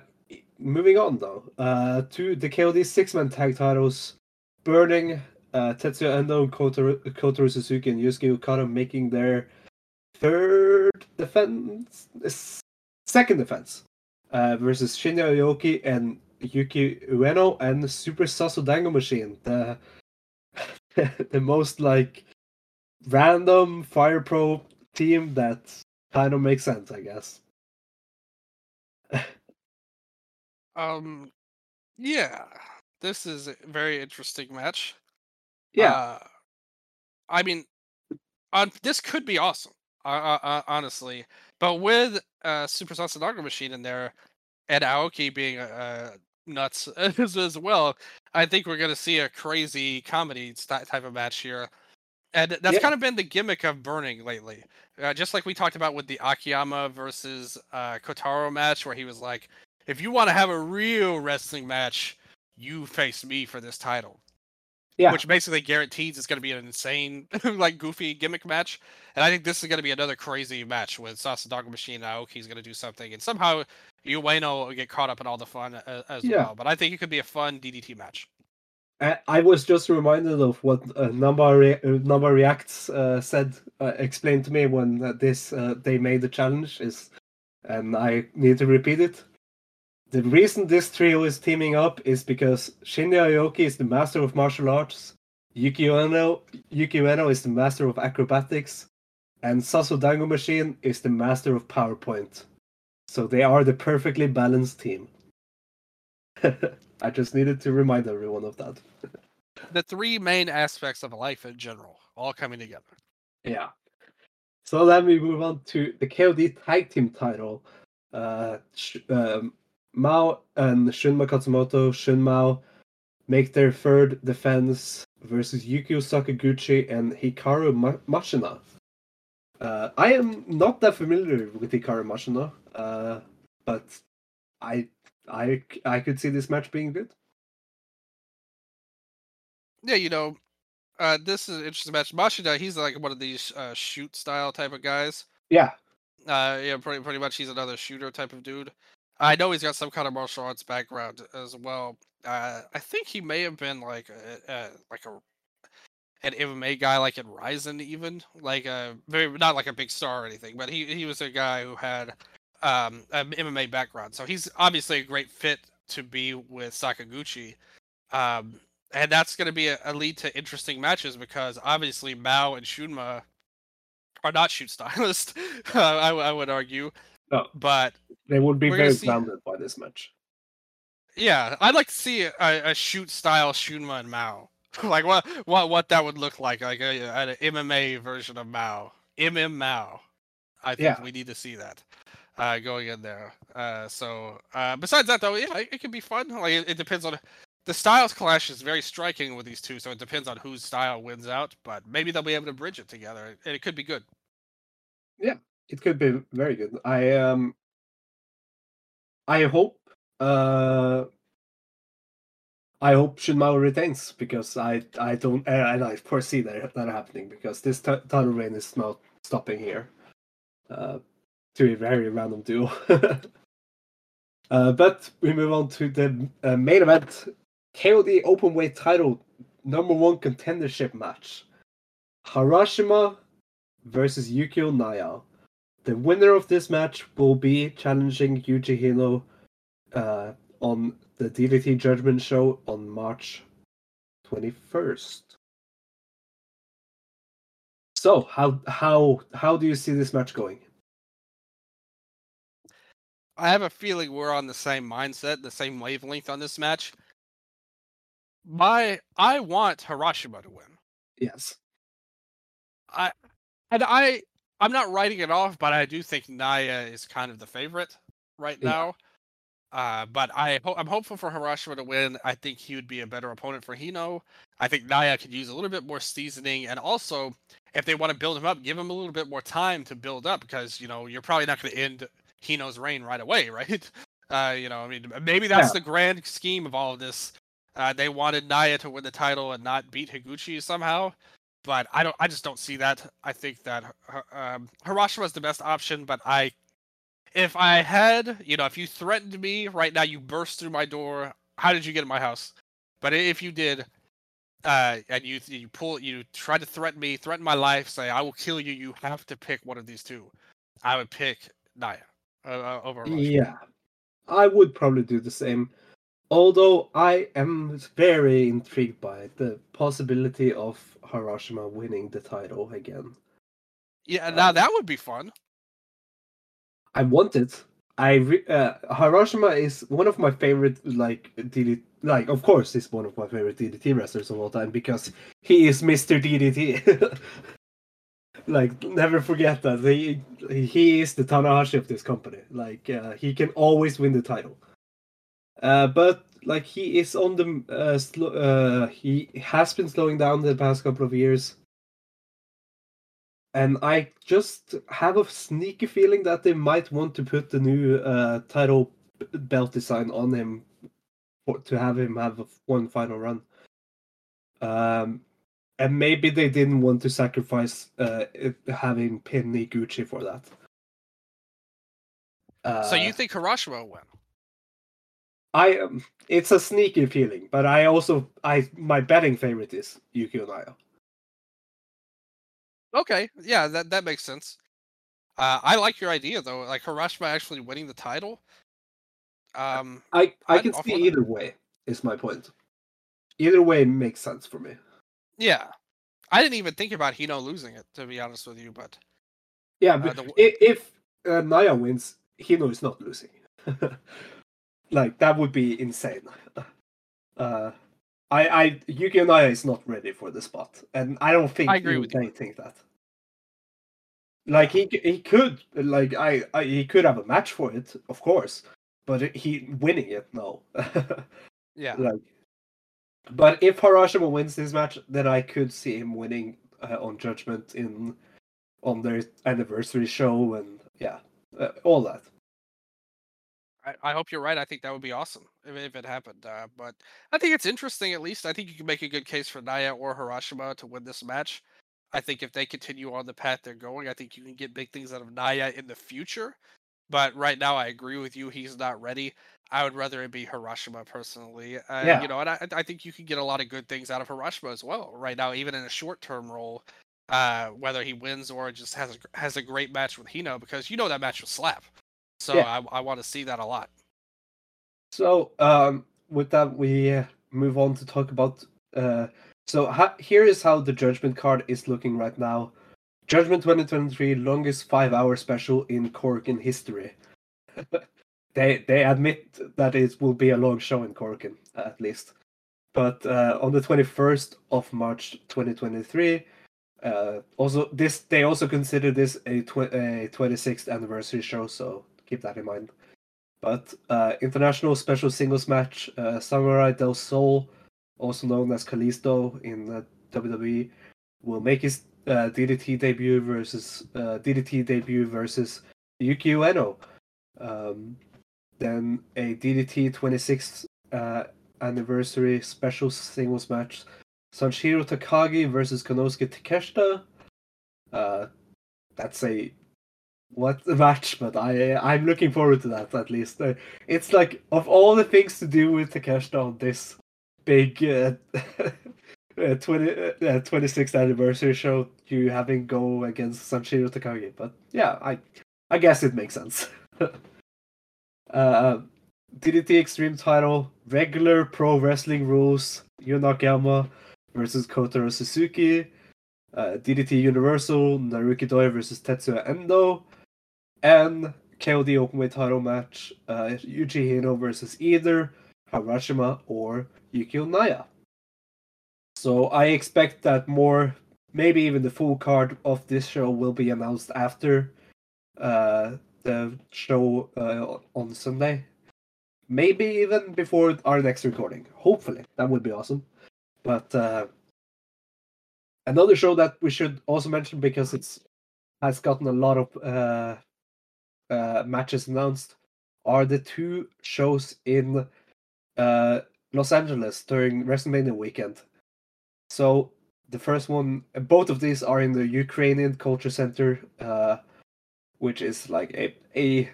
moving on though, uh, to the KOD six man tag titles, Burning, uh, Tetsuya Endo, Kotaro, Kotaro Suzuki, and Yusuke Okada making their third defense, second defense, uh, versus Shinya Aoki and Yuki Ueno and Super Sasadango Machine, the [LAUGHS] the most like random Fire Pro team that kind of makes sense, I guess. [LAUGHS] Um. Yeah. This is a very interesting match. Yeah. Uh, I mean, on this could be awesome. Uh, uh, honestly, but with uh, Super Sasadango machine in there, and Aoki being uh, nuts [LAUGHS] as, as well, I think we're gonna see a crazy comedy type of match here. And that's Yeah. kind of been the gimmick of Burning lately. Uh, just like we talked about with the Akiyama versus uh, Kotaro match, where he was like, if you want to have a real wrestling match, you face me for this title. Yeah. Which basically guarantees it's going to be an insane, [LAUGHS] like goofy gimmick match. And I think this is going to be another crazy match with Sasadango Machine and Aoki's going to do something. And somehow Ueno will get caught up in all the fun uh, as Yeah. well. But I think it could be a fun DDT match. I, I was just reminded of what uh, Number Re- uh, Number Reacts uh, said, uh, explained to me when uh, this uh, they made the challenge is, and I need to repeat it. The reason this trio is teaming up is because Shinya Aoki is the master of martial arts, Yuki Ueno, Yuki Ueno is the master of acrobatics, and Sasadango Machine is the master of PowerPoint. So they are the perfectly balanced team. [LAUGHS] I just needed to remind everyone of that. [LAUGHS] The three main aspects of life in general all coming together. Yeah. So then we move on to the KOD tag team title. Uh, um, Mao and Shunma Katsumata, Shun Mao make their third defense versus Yukio Sakaguchi and Hikaru Ma- Mashina. Uh, I am not that familiar with Hikaru Mashina, uh, but I I I could see this match being good. Yeah, you know, uh, this is an interesting match. Mashida, he's like one of these uh, shoot style type of guys. Yeah, Uh, yeah, pretty pretty much he's another shooter type of dude. I know he's got some kind of martial arts background as well. Uh, I think he may have been like a, a like a an MMA guy, like in RIZIN, even like a very not like a big star or anything, but he he was a guy who had um an MMA background, so he's obviously a great fit to be with Sakaguchi. Um, and that's going to be a, a lead to interesting matches because obviously Mao and Shunma are not shoot stylists. uh, [LAUGHS] I, I would argue, No. but they would be very see- grounded by this match. yeah, I'd like to see a, a shoot style Shunma and Mao. [LAUGHS] like what what what that would look like, like a, an MMA version of Mao, MM Mao. I think Yeah. we need to see that uh, going in there. Uh, so uh, besides that, though, yeah, it, it can be fun. Like it, it depends on the styles clash is very striking with these two, so it depends on whose style wins out. But maybe they'll be able to bridge it together, and it could be good. It could be very good. I um I hope uh I hope Shinmao retains because I I don't and I foresee that that happening because this t- title reign is not stopping here. Uh, to a very random duo. [LAUGHS] uh, but we move on to the uh, main event, KOD Openweight title number one contendership match. Harashima versus Yukio Naya. The winner of this match will be challenging Yuji Hino uh, on the DDT Judgment Show on March 21st. So, how how how do you see this match going? I have a feeling we're on the same mindset, the same wavelength on this match. My I want Harashima to win. Yes. I and I I'm not writing it off, but I do think Naya is kind of the favorite right Yeah. now. Uh, but I ho- I'm hopeful for Harashima to win. I think he would be a better opponent for Hino. I think Naya could use a little bit more seasoning, and also if they want to build him up, give him a little bit more time to build up because you know you're probably not going to end Hino's reign right away, [LAUGHS] right? Uh, you know, I mean, maybe that's Yeah. the grand scheme of all of this. Uh, they wanted Naya to win the title and not beat Higuchi somehow but I don't. I just don't see that. I think that Har- um, Harashima is the best option. But I, if I had, you know, if you threatened me right now, you burst through my door. How did you get in my house? But if you did, uh, and you you pull, you try to threaten me, threaten my life, say I will kill you. You have to pick one of these two. I would pick Naya uh, uh, over Harashima. Yeah. I would probably do the same. Although I am very intrigued by the possibility of Harashima winning the title again. Yeah, now Um, that would be fun. I want it. I re- uh, Harashima is one of my favorite like DDT. Like, of course, he's one of my favorite DDT wrestlers of all time because he is Mr. DDT. [LAUGHS] like, never forget that he he is the Tanahashi of this company. Like, uh, he can always win the title. Uh, but like, he is on the uh, sl- uh, he has been slowing down the past couple of years and I just have a sneaky feeling that they might want to put the new uh, title belt design on him for, to have him have a, one final run. Um, and maybe they didn't want to sacrifice uh, it- having pin Gucci for that. Uh, so you think Harashima will win? I um, it's a sneaky feeling, but I also I my betting favorite is Yukio Naya. Okay, yeah, that that makes sense. Uh, I like your idea though, like Harashima actually winning the title. Um, I I can see that. either way. Is my point. Either way makes sense for me. yeah, I didn't even think about Hino losing it to be honest with you, but Yeah, uh, but the, i- if uh, Naya wins, Hino is not losing. [LAUGHS] like that would be insane. Uh, I, I, Yukio Naya is not ready for the spot, and I don't think I agree with you. they think that. Like he he could like I, I he could have a match for it, of course, but he winning it no. [LAUGHS] Yeah. like, but if Harashima wins this match, then I could see him winning uh, on Judgment in on their anniversary show and yeah, uh, all that. I, I hope you're right. I think that would be awesome if, if it happened. Uh, but I think it's interesting. At least I think you can make a good case for Naya or Harashima to win this match. I think if they continue on the path they're going, I think you can get big things out of Naya in the future. But right now, I agree with you. He's not ready. I would rather it be Harashima personally. Uh, Yeah. You know, and I, I think you can get a lot of good things out of Harashima as well. Right now, even in a short-term role, uh, whether he wins or just has a, has a great match with Hino, because you know that match was slap. So Yeah. I, I want to see that a lot. So um, with that, we move on to talk about. Uh, so ha- here is how the Judgment card is looking right now. Judgment 2023 longest five hour special in Korakuen history. [LAUGHS] they they admit that it will be a long show in Korakuen at least. But uh, on the 21st of March 2023, uh, also this they also consider this a, tw- a 26th anniversary show, so keep that in mind. But uh, international special singles match, uh, Samurai Del Sol, also known as Kalisto in uh, WWE, will make his uh, DDT debut versus uh, DDT debut versus Yuki Ueno. Um, then a DDT 26th uh, anniversary special singles match, Sanshiro Takagi versus Konosuke Takeshita. Uh, that's a what [LAUGHS] a match, but I I'm looking forward to that at least. Uh, it's like of all the things to do with Takeshita on this big uh, [LAUGHS] uh, 20 uh, 26th anniversary show, you having go against Sanshiro Takagi. But yeah, I I guess it makes sense. [LAUGHS] uh, DDT Extreme title, regular pro wrestling rules, Yu Nakayama versus Kotaro Suzuki, uh, DDT Universal, Naruki Doi versus Tetsuya Endo, and KOD Openweight title match, uh, Yuji Hino versus either Harashima or Yukio Naya. So I expect that more, maybe even the full card of this show will be announced after uh, the show uh, on Sunday. Maybe even before our next recording. Hopefully, that would be awesome. But uh, another show that we should also mention because it's has gotten a lot of uh, matches announced are the two shows in uh, Los Angeles during WrestleMania weekend. So the first one, both of these are in the Ukrainian Culture Center, uh, which is like a, a.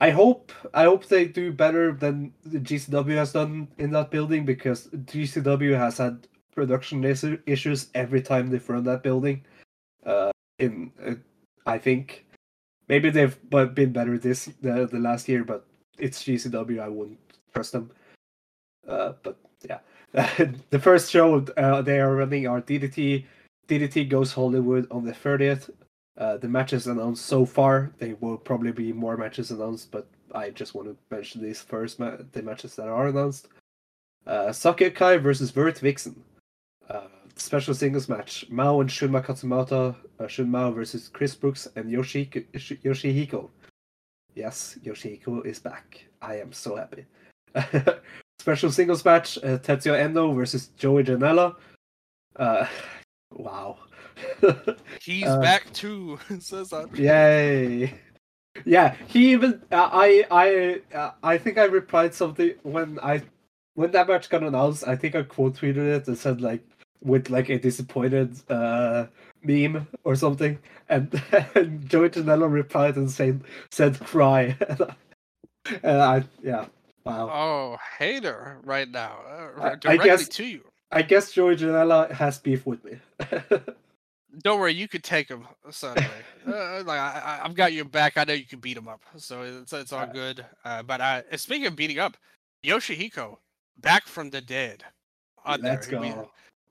I hope I hope they do better than the GCW has done in that building because GCW has had production is- issues every time they've run that building. Uh, in uh, I think maybe they've been better this the, the last year, but it's GCW. I wouldn't trust them. Uh, but yeah, [LAUGHS] the first show uh, they are running are DDT. DDT goes Hollywood on the thirtieth. Uh, the matches announced so far, there will probably be more matches announced, but I just want to mention these first ma- the matches that are announced. Uh, Sakukai versus Vert Vixen. Uh, special singles match. Mao and Shunma Katsumata. Uh, Shun Mao versus Chris Brooks and Yoshi- Yoshihiko. Yes, Yoshihiko is back. I am so happy. [LAUGHS] Special singles match: uh, Tetsuya Endo versus Joey Janela. Uh, wow. [LAUGHS] He's Uh, back too. [LAUGHS] says that. Yay! Yeah, he even uh, I I uh, I think I replied something when I when that match got announced. I think I quote tweeted it and said like with like a disappointed uh meme or something, and, [LAUGHS] and Joey Janela replied and said said cry. [LAUGHS] and I yeah wow. Oh, hater right now. Uh, I- I guess- to you. I guess Joey Janela has beef with me. [LAUGHS] Don't worry, you could take him Sunday. uh, like I, I've got your back. I know you can beat him up, so it's it's all good. Uh, but uh, speaking of beating up, Yoshihiko back from the dead. on there. Let's go.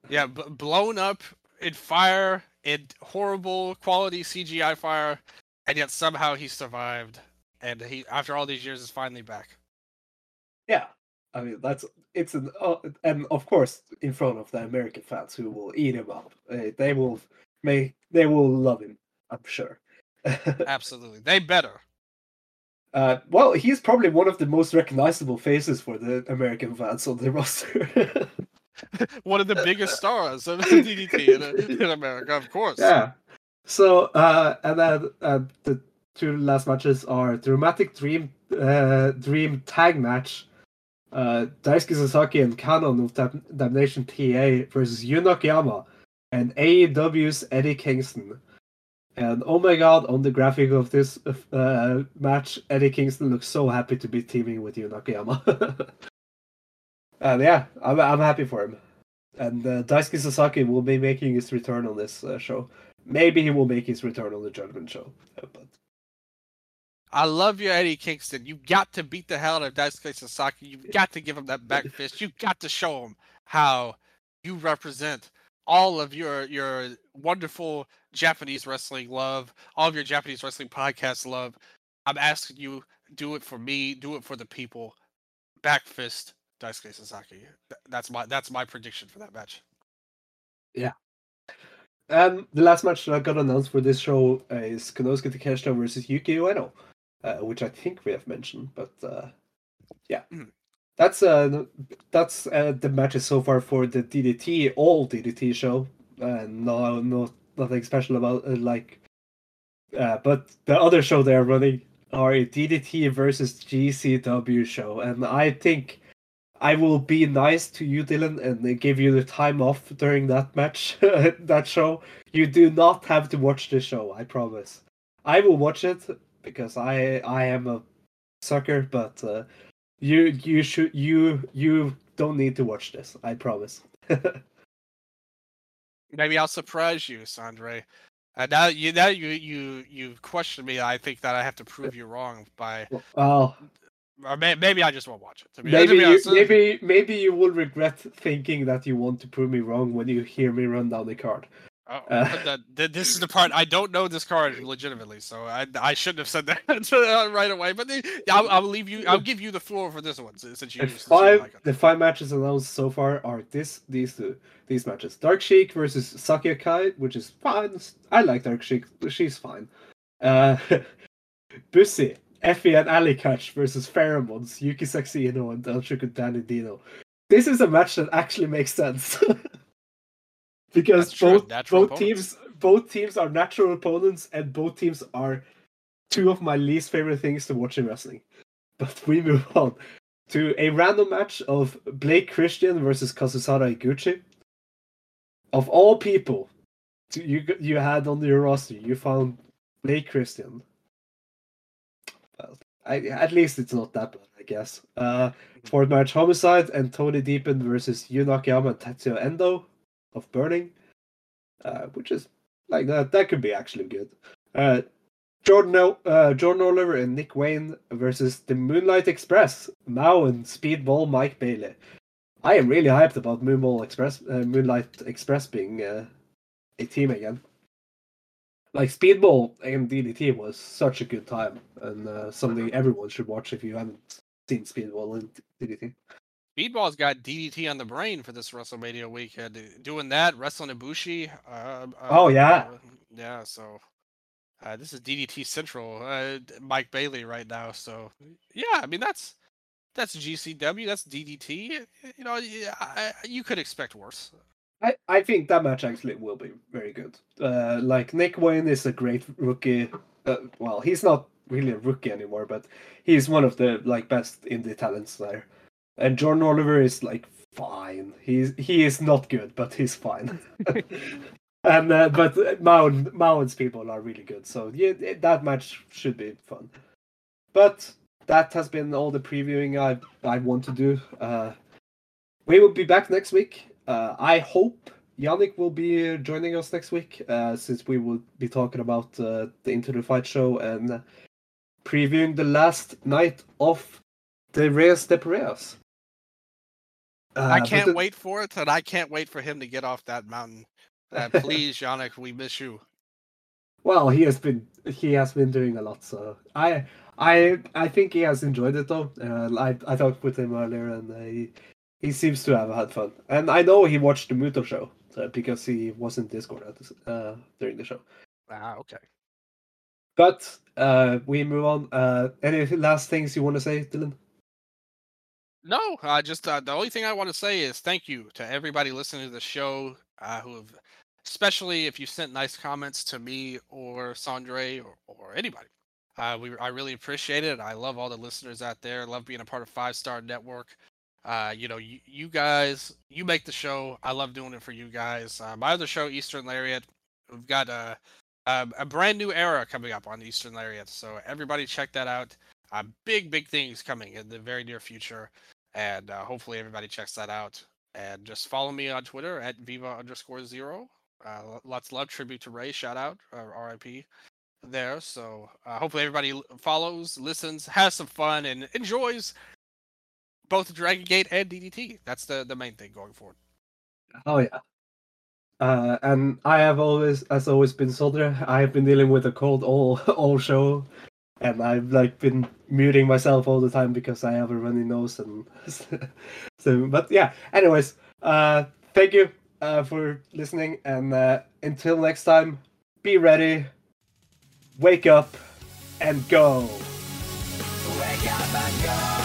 Yeah, b- blown up in fire, in horrible quality CGI fire, and yet somehow he survived. And he, after all these years, is finally back. Yeah, I mean that's it's an uh, and of course in front of the American fans who will eat him up. Uh, they will make they will love him. I'm sure. [LAUGHS] Absolutely, they better. Uh, well, he's probably one of the most recognizable faces for the American fans on the [LAUGHS] roster. [LAUGHS] [LAUGHS] one of the biggest [LAUGHS] stars of DDT in, in America, of course. Yeah. So, uh, and then uh, the two last matches are Dramatic Dream uh, Dream Tag Match. Uh, Daisuke Sasaki and Kanon of Dam- Damnation TA versus Yunok Yama and AEW's Eddie Kingston. And oh my god, on the graphic of this uh, match, Eddie Kingston looks so happy to be teaming with Yunok Yama. [LAUGHS] and yeah, I'm, I'm happy for him. And uh, Daisuke Sasaki will be making his return on this uh, show. Maybe he will make his return on the Judgment Show. uh, But I love you, Eddie Kingston. You've got to beat the hell out of Daisuke Sasaki. You've got to give him that back [LAUGHS] fist. You've got to show him how you represent all of your your wonderful Japanese wrestling love, all of your Japanese wrestling podcast love. I'm asking you, do it for me, do it for the people. Back fist, Daisuke Sasaki. Th- That's my that's my prediction for that match. Yeah. and the last match that got announced for this show uh, is Konosuke Takeshita versus Yuki Ueno, uh, which I think we have mentioned. But uh, yeah, Mm. that's uh that's uh, the matches so far for the DDT all DDT show. Uh, no, no, nothing special about uh, like. Uh, but the other show they're running are a DDT versus GCW show, and I think I will be nice to you, Dylan, and give you the time off during that match, [LAUGHS] that show. You do not have to watch the show, I promise. I will watch it because I I am a sucker, but uh, you you should you you don't need to watch this. I promise. [LAUGHS] Maybe I'll surprise you, Sondre. Uh, now you now you you you've questioned me. I think that I have to prove you wrong by, well, or may, maybe I just won't watch it. Be, maybe you, maybe maybe you will regret thinking that you want to prove me wrong when you hear me run down the card. Oh, Uh, but that, this is the part I don't know this card legitimately, so I I shouldn't have said that [LAUGHS] uh, right away. But the, I'll, I'll leave you. I'll give you the floor for this one since since you. The five like it. the five matches announced so far are this these two these matches. Dark Sheik versus Saki Akai, which is fine. I like Dark Sheik. She's fine. Uh [LAUGHS] Bussy, Effie and Ali Catch versus Pheromones, Yuki Saxino and Elchuku Danny Dino. This is a match that actually makes sense. [LAUGHS] because That's both both opponents. teams both teams are natural opponents and both teams are two of my least favorite things to watch in wrestling. But we move [LAUGHS] on to a random match of Blake Christian versus Kazusada Higuchi. Of all people, you you had on your roster, you found Blake Christian. I, at least it's not that bad, I guess. Uh, match, Homicide and Tony Deppen versus Yu Nakayama and Tetsuya Endo of Burning, uh, which is like that. That could be actually good. Uh, Jordan, uh, Jordan Oliver and Nick Wayne versus the Moonlight Express, Mao and Speedball Mike Bailey. I am really hyped about Moonball Express, uh, Moonlight Express being uh, a team again. Like Speedball and DDT was such a good time, and uh, something everyone should watch if you haven't seen Speedball and DDT. Speedball's got DDT on the brain for this WrestleMania weekend. uh, Doing that, wrestling Ibushi. Uh, uh, Oh, yeah. yeah. So uh, this is DDT Central. Uh, Mike Bailey right now. So yeah, I mean that's that's GCW. That's DDT. You know, I- you could expect worse. I, I think that match actually will be very good. Uh, like Nick Wayne is a great rookie. Uh, well, he's not really a rookie anymore, but he's one of the like best indie talents there. And Jordan Oliver is like fine. He's he is not good, but he's fine. [LAUGHS] and uh, but and, Mao and people are really good. So yeah, that match should be fun. But that has been all the previewing I I want to do. Uh, we will be back next week. Uh, I hope Yannik will be joining us next week, uh, since we will be talking about uh, the Into the Fight show and previewing the last night of the Reyes de Parejas. Uh, I can't the- wait for it, and I can't wait for him to get off that mountain. Uh, [LAUGHS] please, Yannik, we miss you. Well, he has been he has been doing a lot, so I I I think he has enjoyed it though. Uh, I I talked with him earlier, and uh, he he seems to have had fun. And I know he watched the Muto show uh, because he was in Discord at this, uh, during the show. Ah, okay. but uh, we move on. Uh, any last things you want to say, Dylan? No, uh, just uh, the only thing I want to say is thank you to everybody listening to the show uh, who have, especially if you sent nice comments to me or Sondre or, or anybody. Uh, we I really appreciate it. I love all the listeners out there. Love being a part of Five Star Network. Uh, you know, you, you guys, you make the show. I love doing it for you guys. Uh, my other show, Eastern Lariat, we've got a, a, a brand new era coming up on Eastern Lariat. So everybody check that out. Uh, big, big things coming in the very near future. And uh, hopefully everybody checks that out. And just follow me on Twitter at Viva underscore zero. Uh, lots of love. Tribute to Ray. Shout out. Uh, RIP there. So uh, hopefully everybody follows, listens, has some fun, and enjoys both Dragon Gate and DDT. That's the the main thing going forward. Oh yeah. Uh, and I have always, as always, been Sondre. I have been dealing with a cold all [LAUGHS] all show, and I've like been muting myself all the time because I have a runny nose and [LAUGHS] so. But yeah. Anyways, uh, thank you uh, for listening, and uh, until next time, be ready, wake up, and go. Wake up and go.